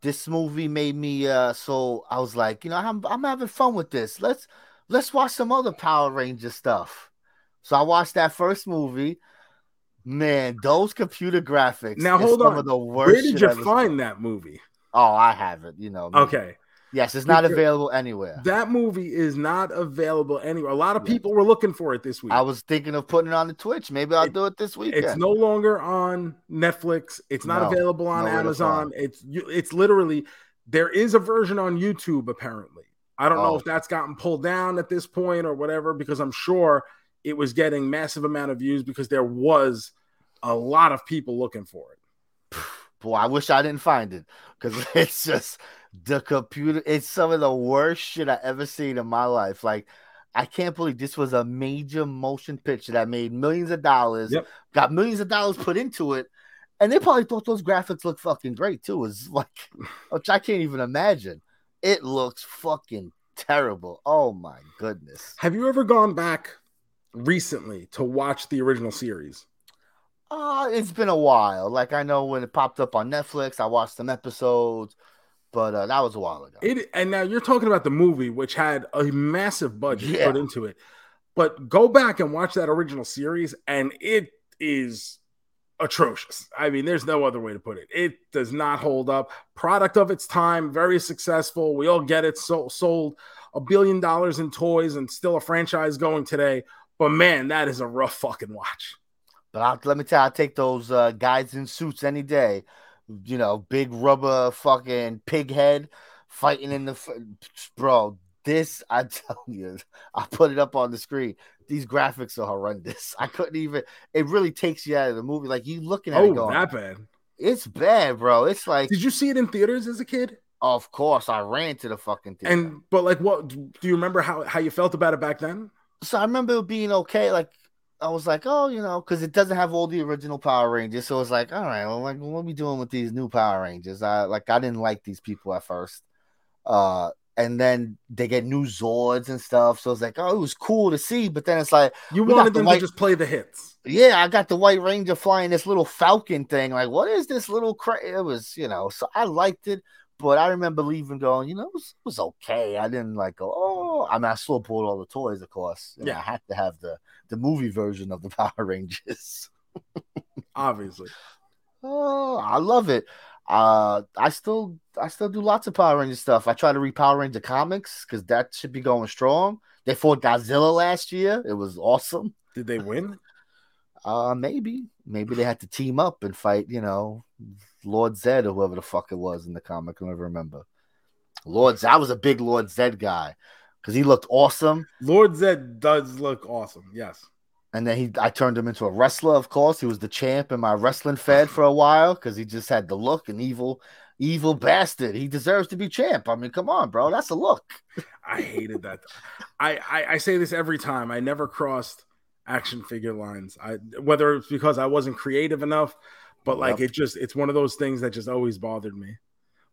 this movie made me uh so I was like, you know, I'm I'm having fun with this. Let's let's watch some other Power Ranger stuff. So I watched that first movie. Man, those computer graphics. Now, hold on. The worst Where did you find seen. that movie? Oh, I have it. You know. me. Okay. Yes, it's not Because- available anywhere. That movie is not available anywhere. A lot of people were looking for it this week. I was thinking of putting it on the Twitch. Maybe I'll It- do it this weekend. It's no longer on Netflix. It's not No, available on Amazon. It's you, it's literally there is a version on YouTube apparently. I don't know Oh. if that's gotten pulled down at this point or whatever because I'm sure it was getting massive amount of views because there was a lot of people looking for it. Boy, I wish I didn't find it because it's just the computer. It's some of the worst shit I ever seen in my life. Like, I can't believe this was a major motion picture that made millions of dollars, Yep. got millions of dollars put into it, and they probably thought those graphics looked fucking great too. It's like, which I can't even imagine. It looks fucking terrible. Oh my goodness. Have you ever gone back recently to watch the original series? Uh, it's been a while. Like I know when it popped up on Netflix, I watched some episodes, but uh, that was a while ago. It and now you're talking about the movie, which had a massive budget Yeah. put into it. But go back and watch that original series, and it is atrocious. I mean, there's no other way to put it. It does not hold up. Product of its time, very successful. We all get it. So sold a billion dollars in toys, and still a franchise going today. But man, that is a rough fucking watch. But I'll, let me tell you, I'll take those uh, guys in suits any day. You know, big rubber fucking pig head fighting in the f- bro. This I tell you, I put it up on the screen. These graphics are horrendous. I couldn't even. It really takes you out of the movie. Like you looking at it Oh, going, that bad. it's bad, bro. It's like, Did you see it in theaters as a kid? of course, I ran to the fucking theater. And but like, what do you remember how how you felt about it back then? So I remember it being okay. Like I was like, oh, you know, because it doesn't have all the original Power Rangers. So it's like, all right, well, like, what are we doing with these new Power Rangers? I like, I didn't like these people at first. Uh, and then they get new Zords and stuff. So it's like, oh, it was cool to see. But then it's like, You wanted the them white- to just play the hits. yeah, I got the White Ranger flying this little Falcon thing. Like, what is this little? Cra-? It was, you know, so I liked it. But I remember leaving going, you know, it was, it was okay. I didn't like go, oh, I mean, I still bought all the toys, of course. Yeah. I had to have the the movie version of the Power Rangers. Obviously, Oh, I love it. Uh, I still I still do lots of Power Ranger stuff. I try to read Power Ranger comics because that should be going strong. They fought Godzilla last year. It was awesome. did they win? Uh, maybe maybe they had to team up and fight. You know, Lord Zedd or whoever the fuck it was in the comic. I never remember. Lord Zedd. I was a big Lord Zedd guy because he looked awesome. Lord Zedd does look awesome. Yes. And then he, I turned him into a wrestler. Of course, he was the champ in my wrestling fed for a while because he just had the look, and evil, evil bastard. He deserves to be champ. I mean, come on, bro, that's a look. I hated that. I, I I say this every time. I never crossed action figure lines. I whether it's because I wasn't creative enough, but like Yep. it just it's one of those things that just always bothered me.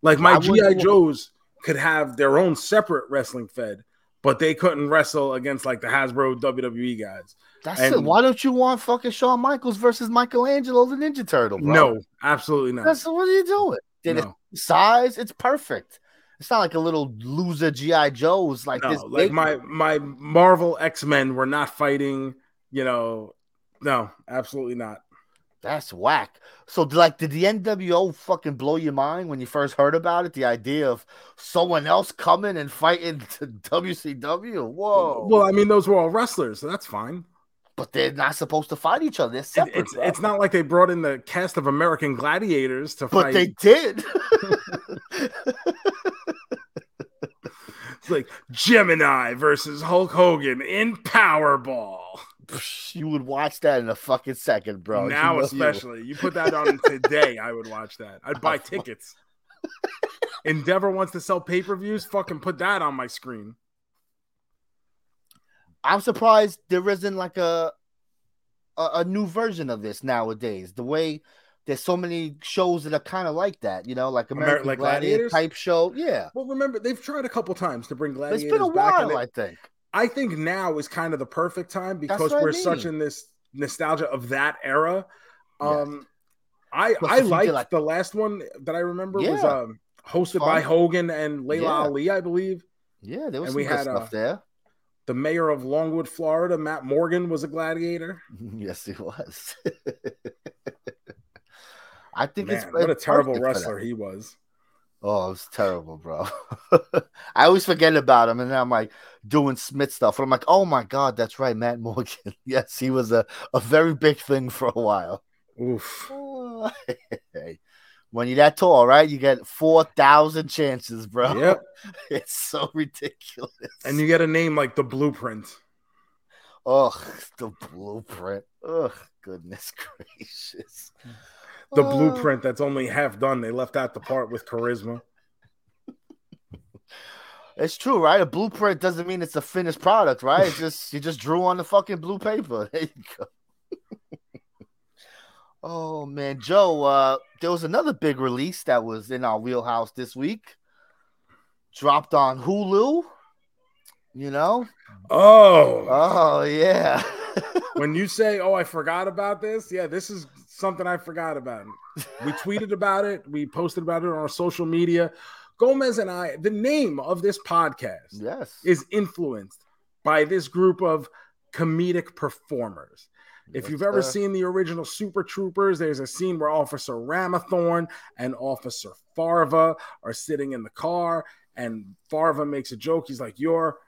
Like my GI Joes could have their own separate wrestling fed, but they couldn't wrestle against like the Hasbro WWE guys. That's And- it. Why don't you want fucking Shawn Michaels versus Michelangelo, the Ninja Turtle? Bro? No, absolutely not. That's what are you doing? Did No. it size? It's perfect. It's not like a little loser GI Joe's like no, this. like big my my Marvel X Men were not fighting. You know, no, absolutely not. That's whack. So, like, did the NWO fucking blow your mind when you first heard about it? The idea of someone else coming and fighting to WCW? Whoa. Well, I mean, those were all wrestlers, so that's fine. but they're not supposed to fight each other. They're separate. it's bro. it's not like they brought in the cast of American Gladiators to but fight. they did. It's like Gemini versus Hulk Hogan in Powerball. you would watch that in a fucking second, bro. You now, know you especially, you put that on today, I would watch that. I'd buy tickets. Endeavor wants to sell pay per views. Fucking put that on my screen. I'm surprised there isn't like a, a a new version of this nowadays. The way there's so many shows that are kind of like that, you know, like Ameri- American like Gladiator type show. Yeah, Well, remember they've tried a couple times to bring it's gladiators been a back. while. it- I think. I think now is kind of the perfect time because we're such mean. in this nostalgia of that era. Yes. Um, I Plus, I liked like- the last one that I remember was um, hosted by Hogan and Laila Yeah. Ali, I believe. Yeah, there was And some we had, stuff uh, there. The mayor of Longwood, Florida, Matt Morgan, was a gladiator. yes, he was. I think it's what a terrible perfect for that. wrestler he was. Oh, it was terrible, bro. I always forget about him, and then I'm like doing Smith stuff, and I'm like, oh my god, that's right, Matt Morgan. yes, he was a, a very big thing for a while. Oof. when you're that tall, right? You get four thousand chances, bro. Yep. It's so ridiculous. And you get a name like the Blueprint. Ugh, the blueprint. Ugh, goodness gracious. The Oh. blueprint that's only half done. They left out the part with charisma. It's true, right? A blueprint doesn't mean it's a finished product, right? It's just you just drew on the fucking blue paper. There you go. oh man, Joe, uh, there was another big release that was in our wheelhouse this week. Dropped on Hulu. You know? Oh, Oh yeah. when you say, "Oh, I forgot about this," yeah, this is something I forgot about. We tweeted about it. We posted about it on our social media. Gomez and I. The name of this podcast yes. is influenced by this group of comedic performers. If you've ever seen the original Super Troopers, there's a scene where Officer Ramathorn and Officer Farva are sitting in the car, and Farva makes a joke. He's like, You're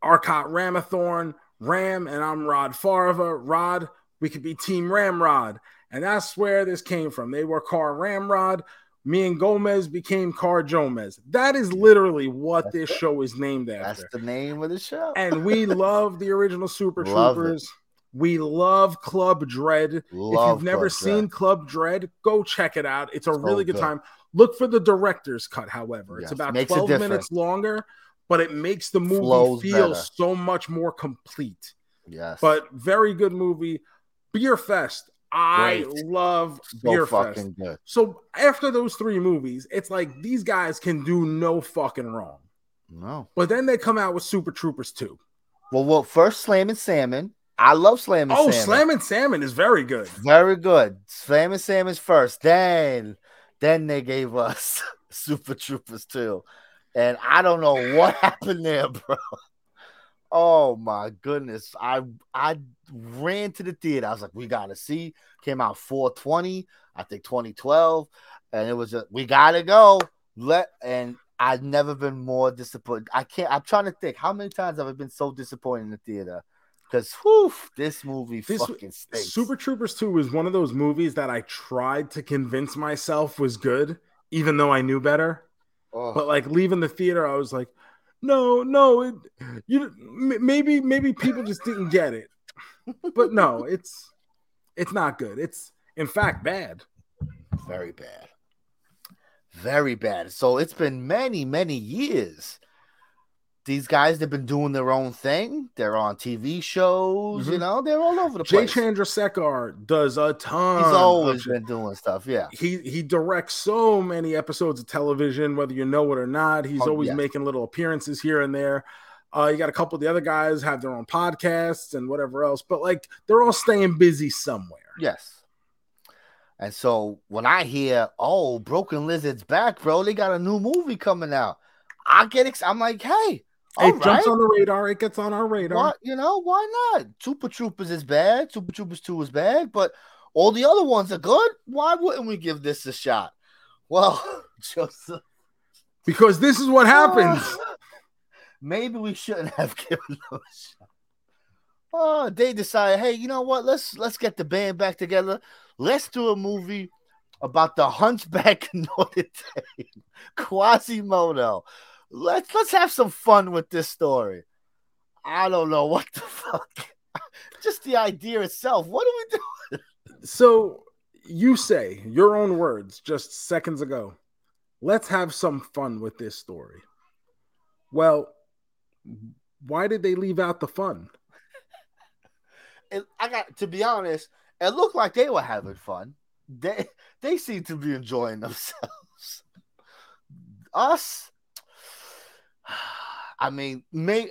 Arcot Ramathorn, Ram, and I'm Rod Farva. Rod, we could be Team Ramrod. And that's where this came from. They were Car Ramrod. Me and Gomez became Car Jomez. That is literally what this show is named after. That's the name of the show. and we love the original Super Love it. Troopers. We love Club Dread. if you've never Club seen Dread. Club Dread, go check it out. It's a So really good good. time. Look for the director's cut, however. It's about makes it 12 minutes longer, but it makes the movie Flows feel better. so much more complete. yes. But very good movie. Beer Fest. I Great. love so Beer Fest. good. So after those three movies, it's like these guys can do no fucking wrong. No. But then they come out with Super Troopers 2. Well, well, first Slammin' Salmon. I love Slam and Oh, Salmon. Slam and Salmon is very good. Very good. Slammin' Salmon's first. Then, then they gave us Super Troopers 2. and I don't know what happened there, bro. Oh my goodness! I I ran to the theater. I was like, "We gotta see." Came out 420, I think 2012, and it was just, "We gotta go." Let and I've never been more disappointed. I can't. I'm trying to think how many times have I been so disappointed in the theater because whew, this movie This- fucking stinks. Super Troopers 2 was one of those movies that I tried to convince myself was good, even though I knew better. Oh. But like leaving the theater, I was like, no, no, it, you maybe maybe people just didn't get it. But no, it's it's not good. It's in fact bad. Very bad. Very bad. So it's been many, many years. These guys they've been doing their own thing. They're on TV shows, you Mhm. know, they're all over the place. Jay place. Chandrasekhar does a ton. He's of always been doing stuff. Yeah. he he directs so many episodes of television, whether you know it or not. He's Oh, always yes. making little appearances here and there. Uh, you got a couple of the other guys have their own podcasts and whatever else, but like they're all staying busy somewhere. Yes. And so when I hear, oh, Broken Lizard's back, bro, they got a new movie coming out. I get excited. I'm like, hey, all it jumps on the radar. It gets on our radar. What you know, why not? Super Troopers is bad. Super Troopers 2 is bad, but All the other ones are good. Why wouldn't we give this a shot? Well, Joseph, because this is what happens. maybe we shouldn't have given them a shot. Oh, they decided, hey, you know what? Let's let's get the band back together. Let's do a movie about the Hunchback of Notre Dame, Quasimodo. Let's let's have some fun with this story. I don't know what the fuck. Just the idea itself. What are we doing? So you say your own words just seconds ago. Let's have some fun with this story. Well, why did they leave out the fun? It, I got to be honest. It looked like they were having fun. They they seem to be enjoying themselves. Us, I mean, may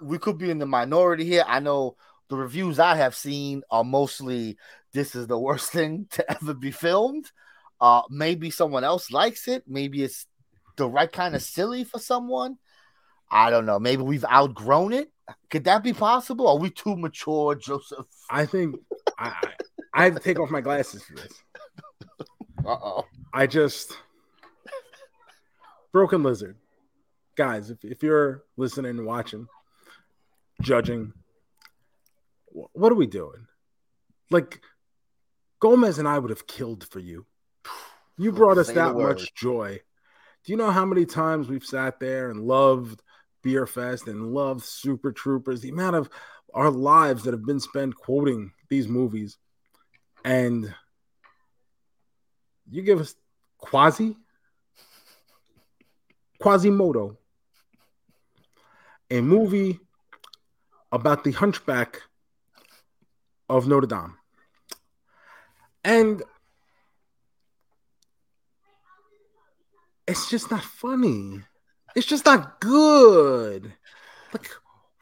we could be in the minority here. I know the reviews I have seen are mostly this is the worst thing to ever be filmed. Uh, maybe someone else likes it. Maybe it's the right kind of silly for someone. I don't know. Maybe we've outgrown it. Could that be possible? Are we too mature, Joseph? I think I, I have to take off my glasses for this. Uh oh. I just Broken Lizard. Guys, if, if you're listening and watching, judging, what are we doing? Like Gomez and I would have killed for you. You brought us Say that much joy. Do you know how many times we've sat there and loved Beer Fest and loved Super Troopers? The amount of our lives that have been spent quoting these movies. And you give us Quasi Quasimodo, a movie about the hunchback of Notre Dame. And it's just not funny. It's just not good. Like,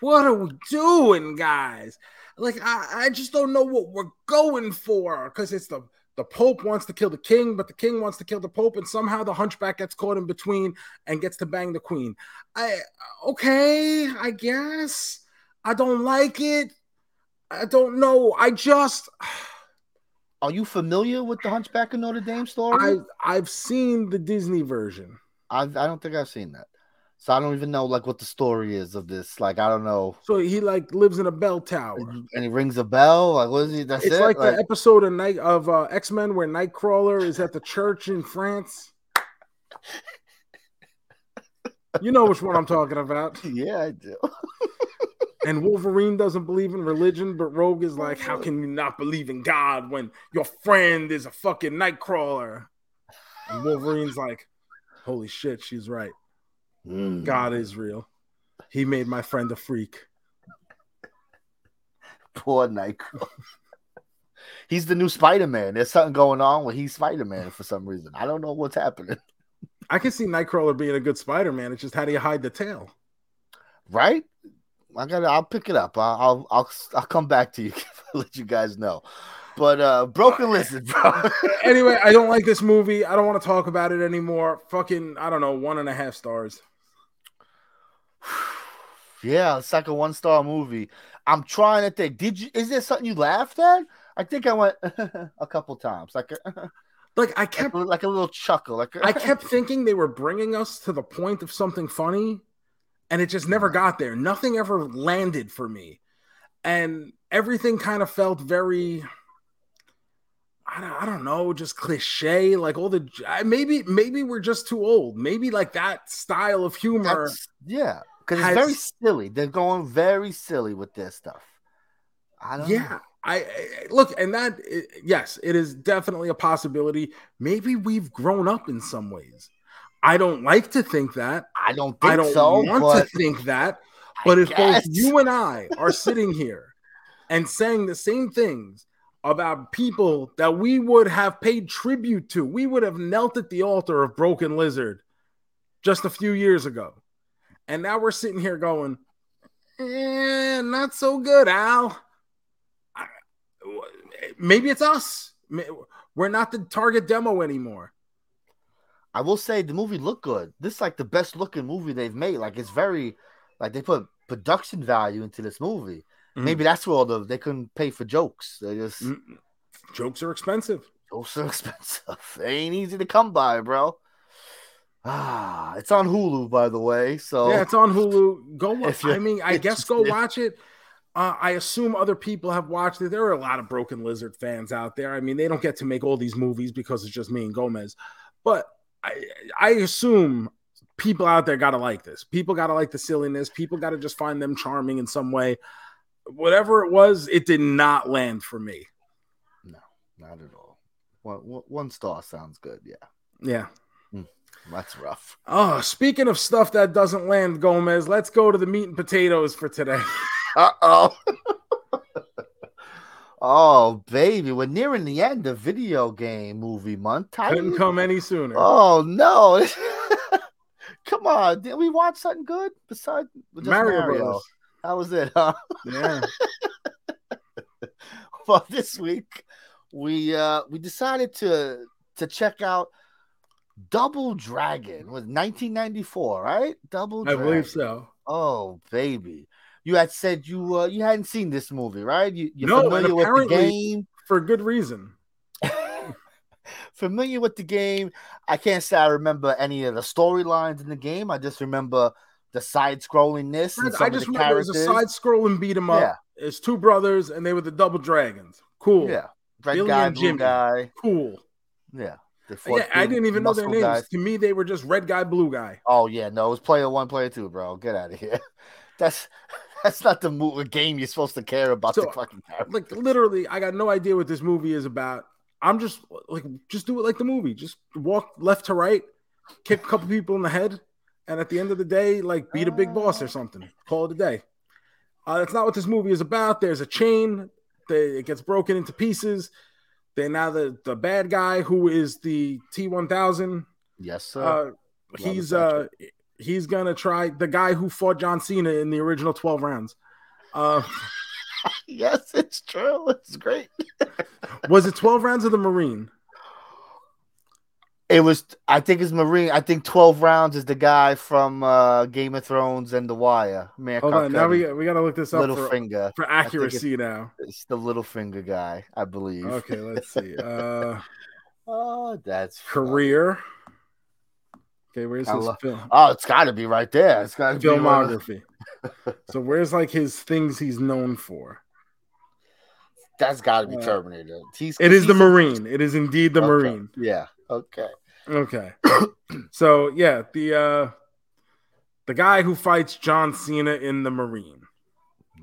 what are we doing, guys? Like, I, I just don't know what we're going for because it's the the Pope wants to kill the king, but the king wants to kill the Pope, and somehow the hunchback gets caught in between and gets to bang the queen. I okay, I guess. I don't like it. I don't know. I just Are you familiar with the Hunchback of Notre Dame story? I I've seen the Disney version. I I don't think I've seen that. So I don't even know like what the story is of this. Like I don't know. So he like lives in a bell tower. And he rings a bell. Like what is he? That's It's it. like, the episode of night of uh, X Men where Nightcrawler is at the church in France. You know which one I'm talking about. yeah, I do. And Wolverine doesn't believe in religion, but Rogue is like, "How can you not believe in God when your friend is a fucking Nightcrawler?" And Wolverine's like, "Holy shit, she's right. Mm. God is real. He made my friend a freak." Poor Nightcrawler. he's the new Spider-Man. There's something going on where he's Spider-Man for some reason. I don't know what's happening. I can see Nightcrawler being a good Spider-Man. It's just how do you hide the tail? Right? I got. I'll pick it up. I'll. I'll. I'll, I'll come back to you. let you guys know. But uh Broken Lizard, bro. anyway, I don't like this movie. I don't want to talk about it anymore. Fucking, I don't know, one and a half stars. yeah, it's like a one-star movie. I'm trying to think. Did you? Is there something you laughed at? I think I went a couple times, like Like I kept, a, like a little chuckle. Like I kept thinking they were bringing us to the point of something funny, and it just never got there. Nothing ever landed for me, and everything kind of felt very. I don't, I don't know, just cliche. Like all the maybe maybe we're just too old. Maybe like that style of humor. That's- yeah, because it's very silly. They're going very silly with their stuff. I don't. know. Yeah, I, I look, and that i- yes, it is definitely a possibility. Maybe we've grown up in some ways. I don't like to think that. I don't think I don't so. want but to think that. I But if both you and I are sitting here and saying the same things about people that we would have paid tribute to, we would have knelt at the altar of Broken Lizard just a few years ago. And now we're sitting here going, eh, not so good, Al. Maybe it's us. We're not the target demo anymore. I will say the movie looked good. This is like the best looking movie they've made. Like it's very like they put production value into this movie. Mhm. Maybe that's where all the they couldn't pay for jokes. They just Mm, Jokes are expensive. Jokes are expensive. They ain't easy to come by, bro. Ah, it's on Hulu, by the way. So Yeah, it's on Hulu. Go. Wa- If I mean, I guess go watch it. Uh, I assume other people have watched it. There are a lot of Broken Lizard fans out there. I mean, they don't get to make all these movies because it's just me and Gomez. But I, I assume people out there got to like this. People got to like the silliness. People got to just find them charming in some way. Whatever it was, it did not land for me. No, not at all. One, one- star sounds good. Yeah, Yeah. that's rough. Oh, speaking of stuff that doesn't land, Gomez, let's go to the meat and potatoes for today. Uh oh. oh, baby, we're nearing the end of video game movie month. Couldn't come any sooner. Oh no! Come on, did we watch something good besides Mario, Mario? That was it, huh? Yeah. well, this week we uh we decided to to check out Double Dragon was 1994, right? Double I believe so. Oh, baby. You had said you uh, you hadn't seen this movie, right? You, you're No, familiar with the game. For good reason. familiar with the game. I can't say I remember any of the storylines in the game. I just remember the side scrollingness I just remember it was a side scrolling beat 'em up. Yeah. It's two brothers and they were the double dragons. Cool. Yeah. Red Billy guy, and blue Jimmy. guy. Cool. Yeah. Yeah. I didn't even know their names. guys. To me, they were just red guy, blue guy. Oh yeah, no, it was player one, player two, bro. Get out of here. That's that's not the mo- game you're supposed to care about So, the fucking character. Like literally, I got no idea what this movie is about. I'm just like, just do it like the movie. Just walk left to right, kick a couple people in the head, and at the end of the day, like beat a big boss or something. Call it a day. Uh, that's not what this movie is about. There's a chain. They, it gets broken into pieces. Then now the the bad guy who is the T1000 Yes, sir. uh, he's uh he's gonna try the guy who fought John Cena in the original 12 rounds. Uh yes, it's true. It's great. was it 12 rounds of the Marine? It was I think it's Marine. I think 12 rounds is the guy from uh Game of Thrones and The Wire. Man, Hold on, now we we gotta look this up little for, finger. for accuracy now. It's the Littlefinger guy, I believe. Okay, let's see. Uh Oh, that's funny. career. Okay, where's I his lo- film Oh, it's got to be right there. It's got to be one filmography? so where's like his things he's known for? That's got to be Uh, Terminator. He's, It is the he's a- Marine. It is indeed the Okay. Marine. Yeah. Okay. Okay. so yeah, the uh the guy who fights John Cena in the Marine.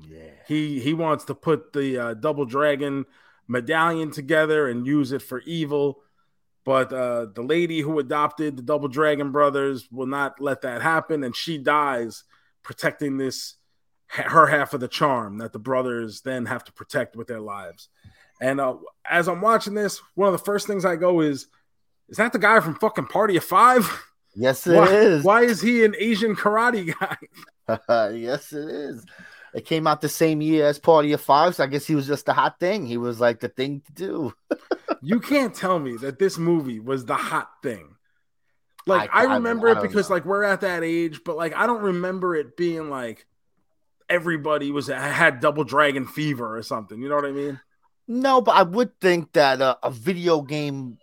Yeah. He he wants to put the uh, double dragon medallion together and use it for evil. But uh, the lady who adopted the double dragon brothers will not let that happen, and she dies protecting this her half of the charm that the brothers then have to protect with their lives. And uh, as I'm watching this, one of the first things I go is, is that the guy from fucking Party of Five? Yes, it why, is. why is he an Asian karate guy? yes, it is. It came out the same year as Party of Five, so I guess he was just the hot thing. He was like the thing to do. you can't tell me that this movie was the hot thing. Like I, I- I- remember I it because know. like we're at that age, but like I don't remember it being like everybody was had double dragon fever or something. You know what I mean? No, but I would think that uh, a video game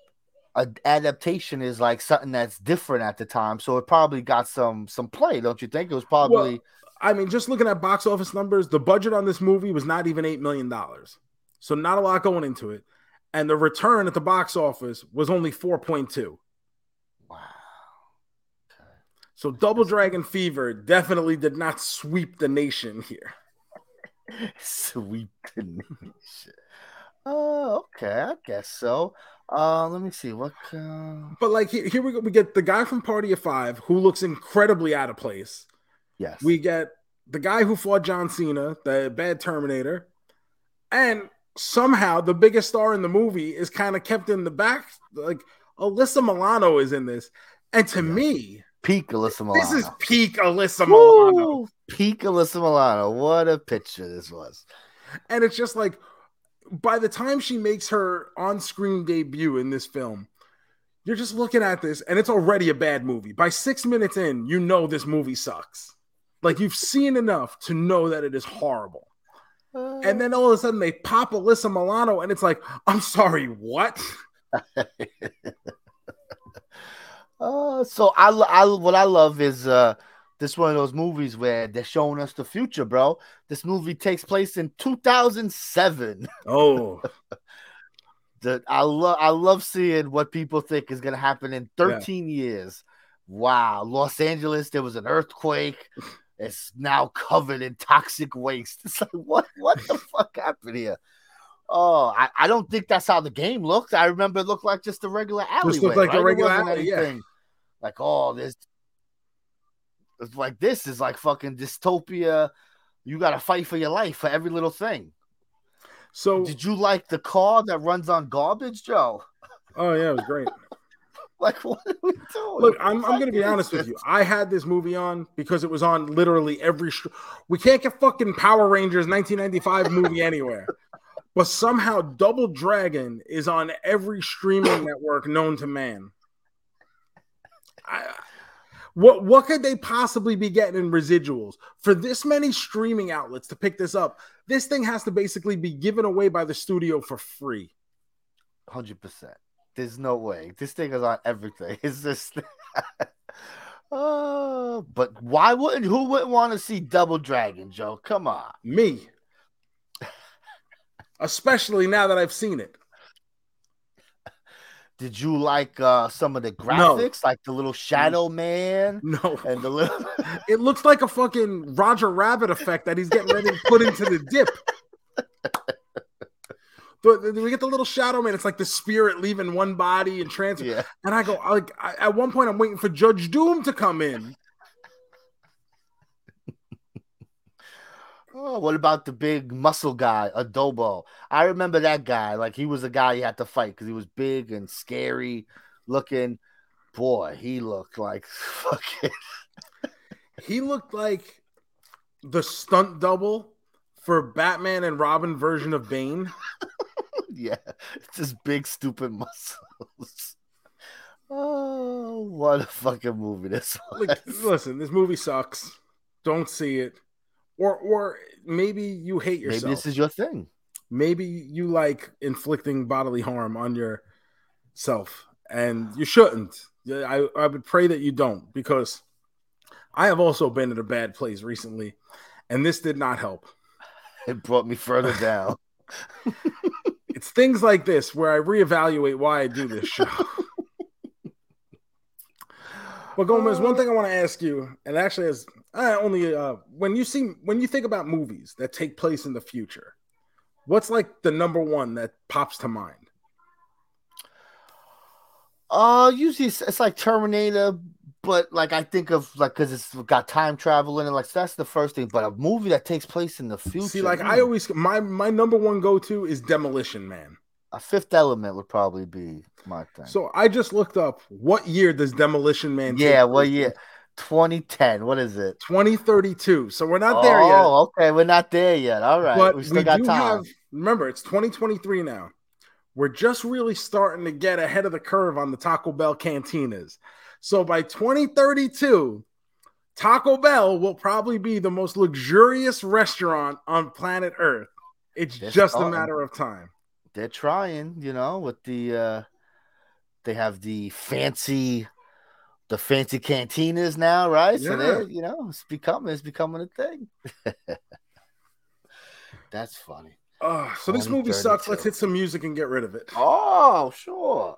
a- adaptation is like something that's different at the time, so it probably got some some play, don't you think? It was probably I mean, just looking at box office numbers, the budget on this movie was not even eight million dollars, so not a lot going into it, and the return at the box office was only four point two. wow. So Double Dragon Fever definitely did not sweep the nation here. sweep the nation. Oh, okay, I guess so. Uh, let me see what. Uh... But like here, here we go. We get the guy from Party of Five who looks incredibly out of place. Yes, We get the guy who fought John Cena, the bad Terminator, and somehow the biggest star in the movie is kind of kept in the back. Like Alyssa Milano is in this, and to me, peak Alyssa Milano. this is peak Alyssa Milano. Woo! Peak Alyssa Milano. What a picture this was. And it's just like by the time she makes her on-screen debut in this film, you're just looking at this and it's already a bad movie. By 6 minutes in, you know this movie sucks. Like you've seen enough to know that it is horrible. and then all of a sudden they pop Alyssa Milano, and it's like, I'm sorry, what? Uh, so I, I what I love is uh this one of those movies where they're showing us the future, bro. This movie takes place in 2007. Oh, the, I love I love seeing what people think is gonna happen in 13 yeah. years. Wow, Los Angeles, there was an earthquake. It's now covered in toxic waste. It's like what what the fuck happened here? Oh, I, I don't think that's how the game looked. I remember it looked like just a regular alleyway. Just looked like right? a regular alley, yeah. Like, oh, this it's like this is like fucking dystopia. You got to fight for your life for every little thing. So, did you like the car that runs on garbage, Joe? Oh yeah, it was great. like, what are we doing? Look, I'm, I'm going to be honest with you. I had this movie on because it was on literally every. Sh- we can't get fucking Power Rangers 1995 movie anywhere, but somehow Double Dragon is on every streaming network known to man. I, what what could they possibly be getting in residuals for this many streaming outlets to pick this up? This thing has to basically be given away by the studio for free. Hundred percent. There's no way. This thing is on everything. It's just. uh, but why wouldn't who wouldn't want to see Double Dragon, Joe? Come on, me. Especially now that I've seen it. Did you like uh, some of the graphics, no. like the little shadow man? No, and the little. it looks like a fucking Roger Rabbit effect that he's getting ready to put into the dip. But we get the little shadow man. It's like the spirit leaving one body and transfer. Yeah. And I go like I, at one point I'm waiting for Judge Doom to come in. Oh, what about the big muscle guy, Abobo? I remember that guy. Like he was a guy you had to fight because he was big and scary looking. Boy, he looked like fucking. he looked like the stunt double for Batman and Robin version of Bane. yeah, it's just big, stupid muscles. Oh, what a fucking movie this was. Like, listen, this movie sucks. Don't see it or or maybe you hate yourself. Maybe this is your thing. Maybe you like inflicting bodily harm on yourself, and you shouldn't. I I would pray that you don't because I have also been in a bad place recently, and this did not help. It brought me further down. it's things like this where I reevaluate why I do this show. But Gomez, one uh, thing I want to ask you, and actually, as uh, only uh, when you see when you think about movies that take place in the future, what's like the number one that pops to mind? Uh, usually it's, it's like Terminator, but like I think of like because it's got time travel in it. Like so that's the first thing. But a movie that takes place in the future. See, like I always my my number one go to is Demolition Man. A Fifth Element would probably be my thing. So I just looked up what year does Demolition Man? Yeah, what year? 2010. What is it? 2032. So we're not there yet. Oh, okay. We're not there yet. All right. But we, we do time. have. Remember, it's 2023 now. We're just really starting to get ahead of the curve on the Taco Bell cantinas. So by 2032, Taco Bell will probably be the most luxurious restaurant on planet Earth. It's just a matter of time they're trying, you know, with the uh they have the fancy the fancy cantinas now, right? Yeah. So they you know, it's becoming it's becoming a thing. That's funny. Uh, so this movie sucks. Let's hit some music and get rid of it. Oh, sure.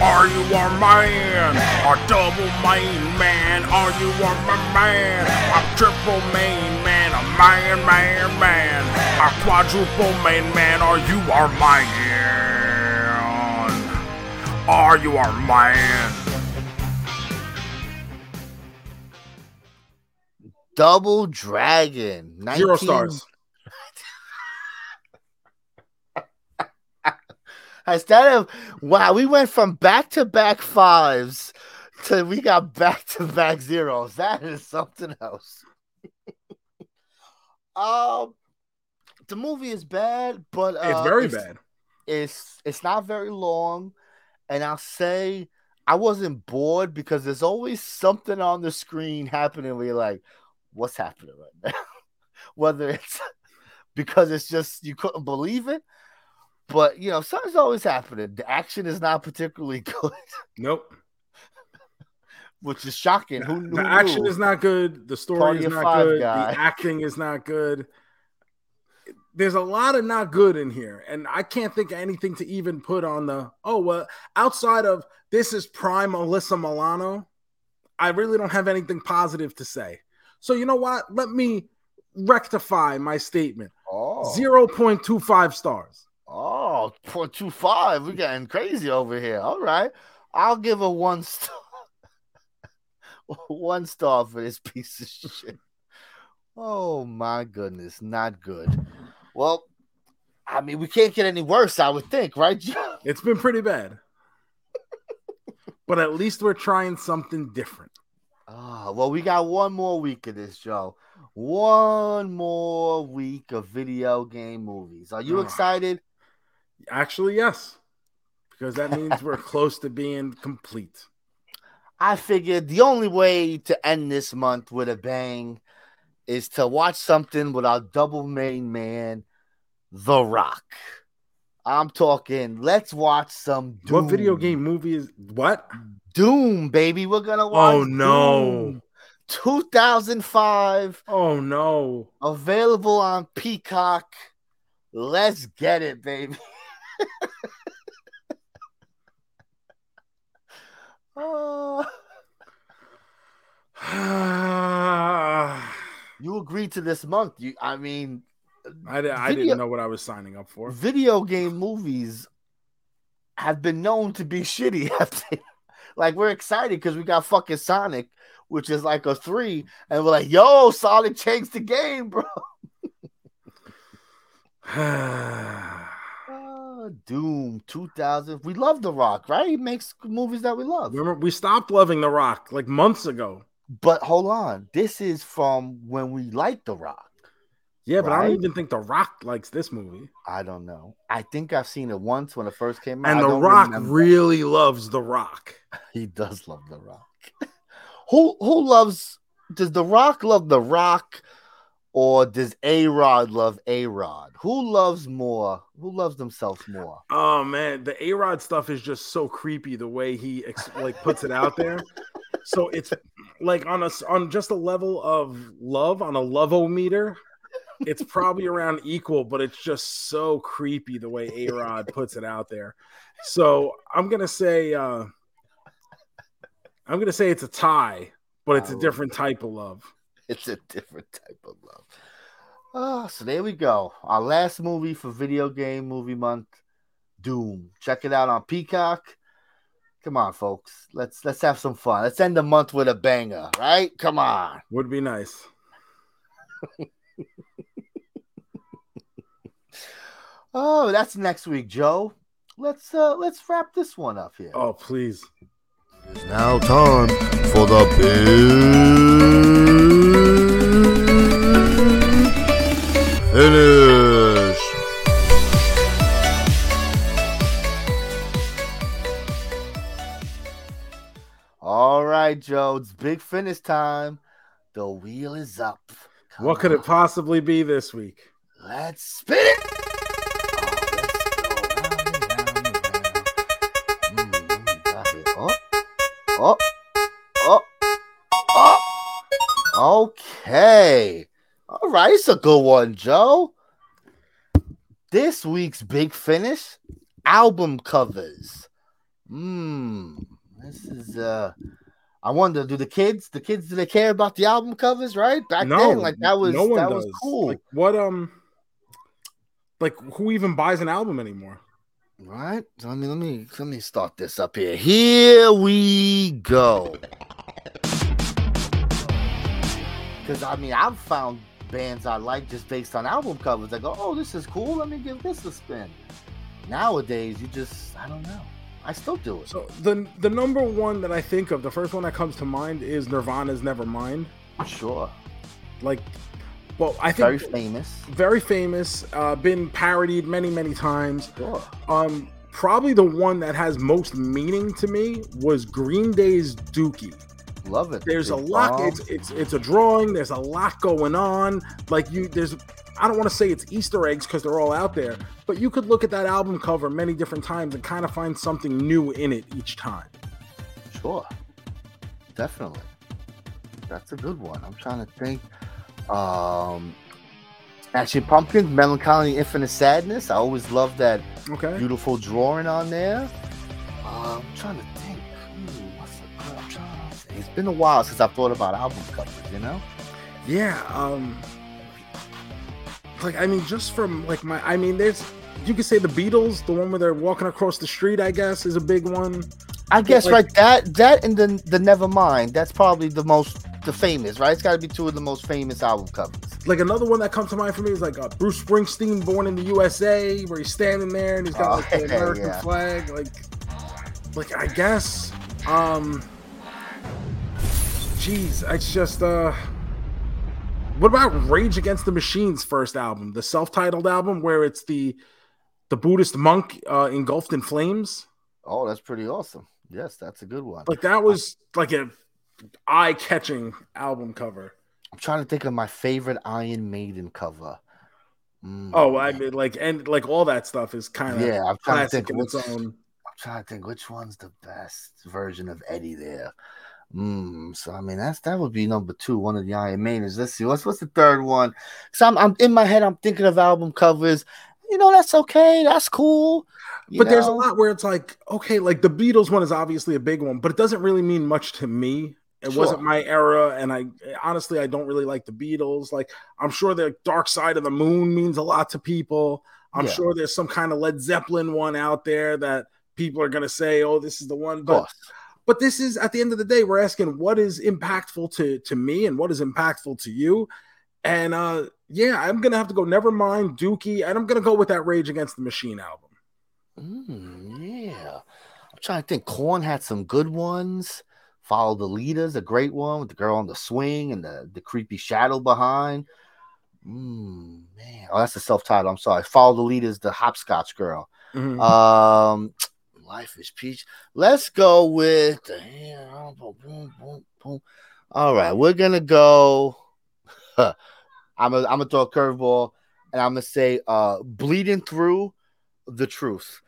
Are you a man? A double main man? Are you a man? A triple main man? A man, man, man? A quadruple main man? Are you our man? Are you our man? Double Dragon. 19... Zero stars. Instead of wow, we went from back to back fives to we got back to back zeros. That is something else. um, the movie is bad, but uh, it's very it's, bad. It's it's not very long, and I'll say I wasn't bored because there's always something on the screen happening where you're like, what's happening right now? Whether it's because it's just you couldn't believe it, but you know, something's always happening. The action is not particularly good, Nope. which is shocking. Who, who the action knew? is not good. The story Party is not good. guy. The acting is not good. There's a lot of not good in here, and I can't think of anything to even put on the. Oh well, outside of this is prime Alyssa Milano. I really don't have anything positive to say. So you know what? Let me rectify my statement. Oh. 0.25 stars. Oh, 0.25. We're getting crazy over here. All right. I'll give a one star. one star for this piece of shit. Oh my goodness, not good. Well, I mean, we can't get any worse, I would think, right? It's been pretty bad. but at least we're trying something different. Ah, well, we got one more week of this, Joe. One more week of video game movies. Are you Ah. excited? Actually, yes. Because that means we're close to being complete. I figured the only way to end this month with a bang is to watch something with our double main man, The Rock. I'm talking, let's watch some Doom. What video game movie is what? Doom, baby. We're gonna oh, watch. Oh, no. Doom. 2005, Oh no. available on Peacock. Let's get it, baby. Oh, you agreed to this month. You, I mean, I Video- didn't know what I was signing up for. video game movies have been known to be shitty. like we're excited because we got fucking Sonic, which is like a three, and we're like, "Yo, Sonic changed the game, bro." Doom 2000. We love The Rock, right? He makes movies that we love. Remember, we stopped loving The Rock like months ago. But hold on, this is from when we liked The Rock. Yeah, but I don't even think The Rock likes this movie. I don't know. I think I've seen it once when it first came out. And The Rock remember. really loves The Rock. He does love The Rock. who who loves does The Rock love The Rock or does A Rod love A Rod? Who loves more? Who loves themselves more? Oh man, the A Rod stuff is just so creepy the way he ex- like puts it out there. So it's like on a on just a level of love on a love-o-meter, it's probably around equal, but it's just so creepy the way A Rod puts it out there. So I'm gonna say uh I'm gonna say it's a tie, but it's a different type of love. It's a different type of love. Oh, so there we go. Our last movie for video game movie month, Doom. Check it out on Peacock. Come on, folks. Let's let's have some fun. Let's end the month with a banger, right? Come on. Would be nice. Oh, that's next week, Joe. Let's uh let's wrap this one up here. Oh please. It's now time for the big finish. All right, Joe. It's big finish time. The wheel is up. Come What could it possibly be this week? Let's spin it. Oh, oh, oh, oh. Okay. All right. It's a good one, Joe. This week's big finish album covers. Hmm. This is uh I wonder, do the kids, the kids, do they care about the album covers, right? Back then, like that was no one that does. was cool. Like what um like who even buys an album anymore? Right. So let me let me let me start this up here. Here we go. Because I mean, I've found bands I like just based on album covers. I go, oh, this is cool. Let me give this a spin. Nowadays, you just I don't know. I still do it. So the the number one that I think of, the first one that comes to mind is Nirvana's Nevermind. Sure. Like well, I think Very famous. very famous, uh been parodied many, many times. Sure. Um probably the one that has most meaning to me was Green Day's Dookie. Love it. There's a lot. bomb. It's it's it's a drawing. There's a lot going on. Like you, there's. I don't want to say it's Easter eggs because they're all out there, but you could look at that album cover many different times and kind of find something new in it each time. Sure. Definitely. That's a good one. I'm trying to think. Um Smashing Pumpkins, Mellon Collie, Infinite Sadness. I always love that Okay. beautiful drawing on there. Uh, I'm trying to think. It's been a while since I've thought about album covers, you know? Yeah. Um. Like I mean, just from like my, I mean, there's. You could say the Beatles, the one where they're walking across the street. I guess is a big one. I guess like- right that that and then the Nevermind. That's probably the most the famous, right? It's got to be two of the most famous album covers. Like another one that comes to mind for me is like uh, Bruce Springsteen, Born in the USA, where he's standing there and he's got Oh, like the American yeah. flag. Like, like I guess, um, jeez, it's just uh, what about Rage Against the Machine's first album, the self-titled album, where it's the the Buddhist monk uh, engulfed in flames? Oh, that's pretty awesome. Yes, that's a good one. Like that was like a eye-catching album cover. I'm trying to think of my favorite Iron Maiden cover. Mm, Oh, I mean, like and like all that stuff is kind of yeah, I'm trying to think which, own. I'm trying to think which one's the best version of Eddie there. Mm, so I mean that's that would be number two, one of the Iron Maidens. Let's see what's what's the third one. So I'm, I'm in my head, I'm thinking of album covers. You know, that's okay, that's cool. But there's a lot where it's like, okay, like the Beatles one is obviously a big one, but it doesn't really mean much to me. It Sure. wasn't my era, and I honestly I don't really like the Beatles. Like I'm sure the Dark Side of the Moon means a lot to people. I'm Yeah. sure there's some kind of Led Zeppelin one out there that people are gonna say, "Oh, this is the one." But. But this is at the end of the day, we're asking what is impactful to to me and what is impactful to you. And uh yeah, I'm gonna have to go Nevermind, Dookie, and I'm gonna go with that Rage Against the Machine album. Mm, yeah. I'm trying to think. Korn had some good ones. Follow the Leaders, a great one with the girl on the swing and the, the creepy shadow behind. Mm, man. Oh, that's the self-title. I'm sorry. Follow the Leaders, the hopscotch girl. Mhm. Um, Life is Peach. Let's go with the boom, boom, boom. All right, we're gonna go. I'm gonna I'm gonna throw a curveball, and I'm gonna say uh Bleeding Through the truth.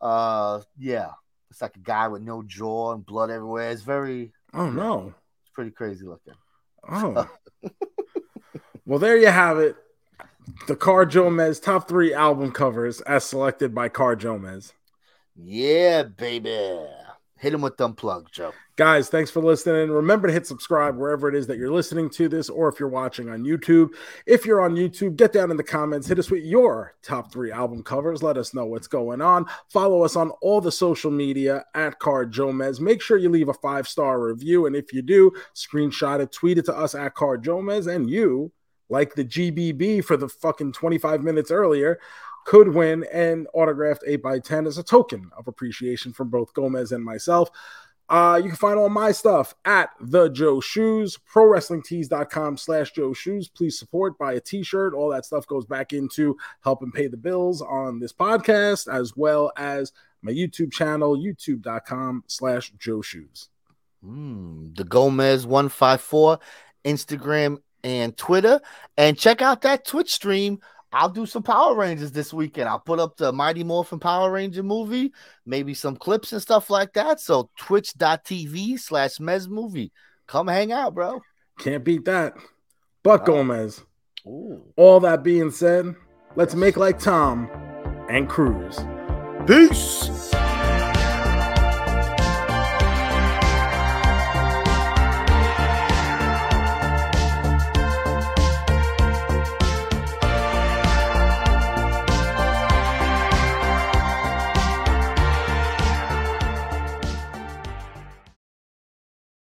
Uh yeah. It's like a guy with no jaw and blood everywhere. It's very oh no. it's pretty crazy looking. Oh. well, there you have it. The Car Jomez top three album covers as selected by Car Jomez. Yeah, baby. Hit him with them plug, Joe. Guys, thanks for listening. Remember to hit subscribe wherever it is that you're listening to this, or if you're watching on YouTube. If you're on YouTube, get down in the comments, hit us with your top three album covers. Let us know what's going on. Follow us on all the social media at Car Jomez. Make sure you leave a five star review. And if you do, screenshot it, tweet it to us at Car Jomez. And you, like the GBB for the fucking 25 minutes earlier, could win an autographed 8x10 as a token of appreciation from both Gomez and myself. Uh, you can find all my stuff at the Joe Shoes, prowrestlingtees.com slash Joe Shoes. Please support, buy a t-shirt. All that stuff goes back into helping pay the bills on this podcast, as well as my YouTube channel, youtube.com slash Joe Shoes. Mm, the Gomez 154, Instagram and Twitter. And check out that Twitch stream. I'll do some Power Rangers this weekend. I'll put up the Mighty Morphin Power Ranger movie, maybe some clips and stuff like that. So twitch.tv slash Mez movie. Come hang out, bro. Can't beat that. Oh. Gomez, Ooh. all that being said, let's make like Tom and cruise. Peace.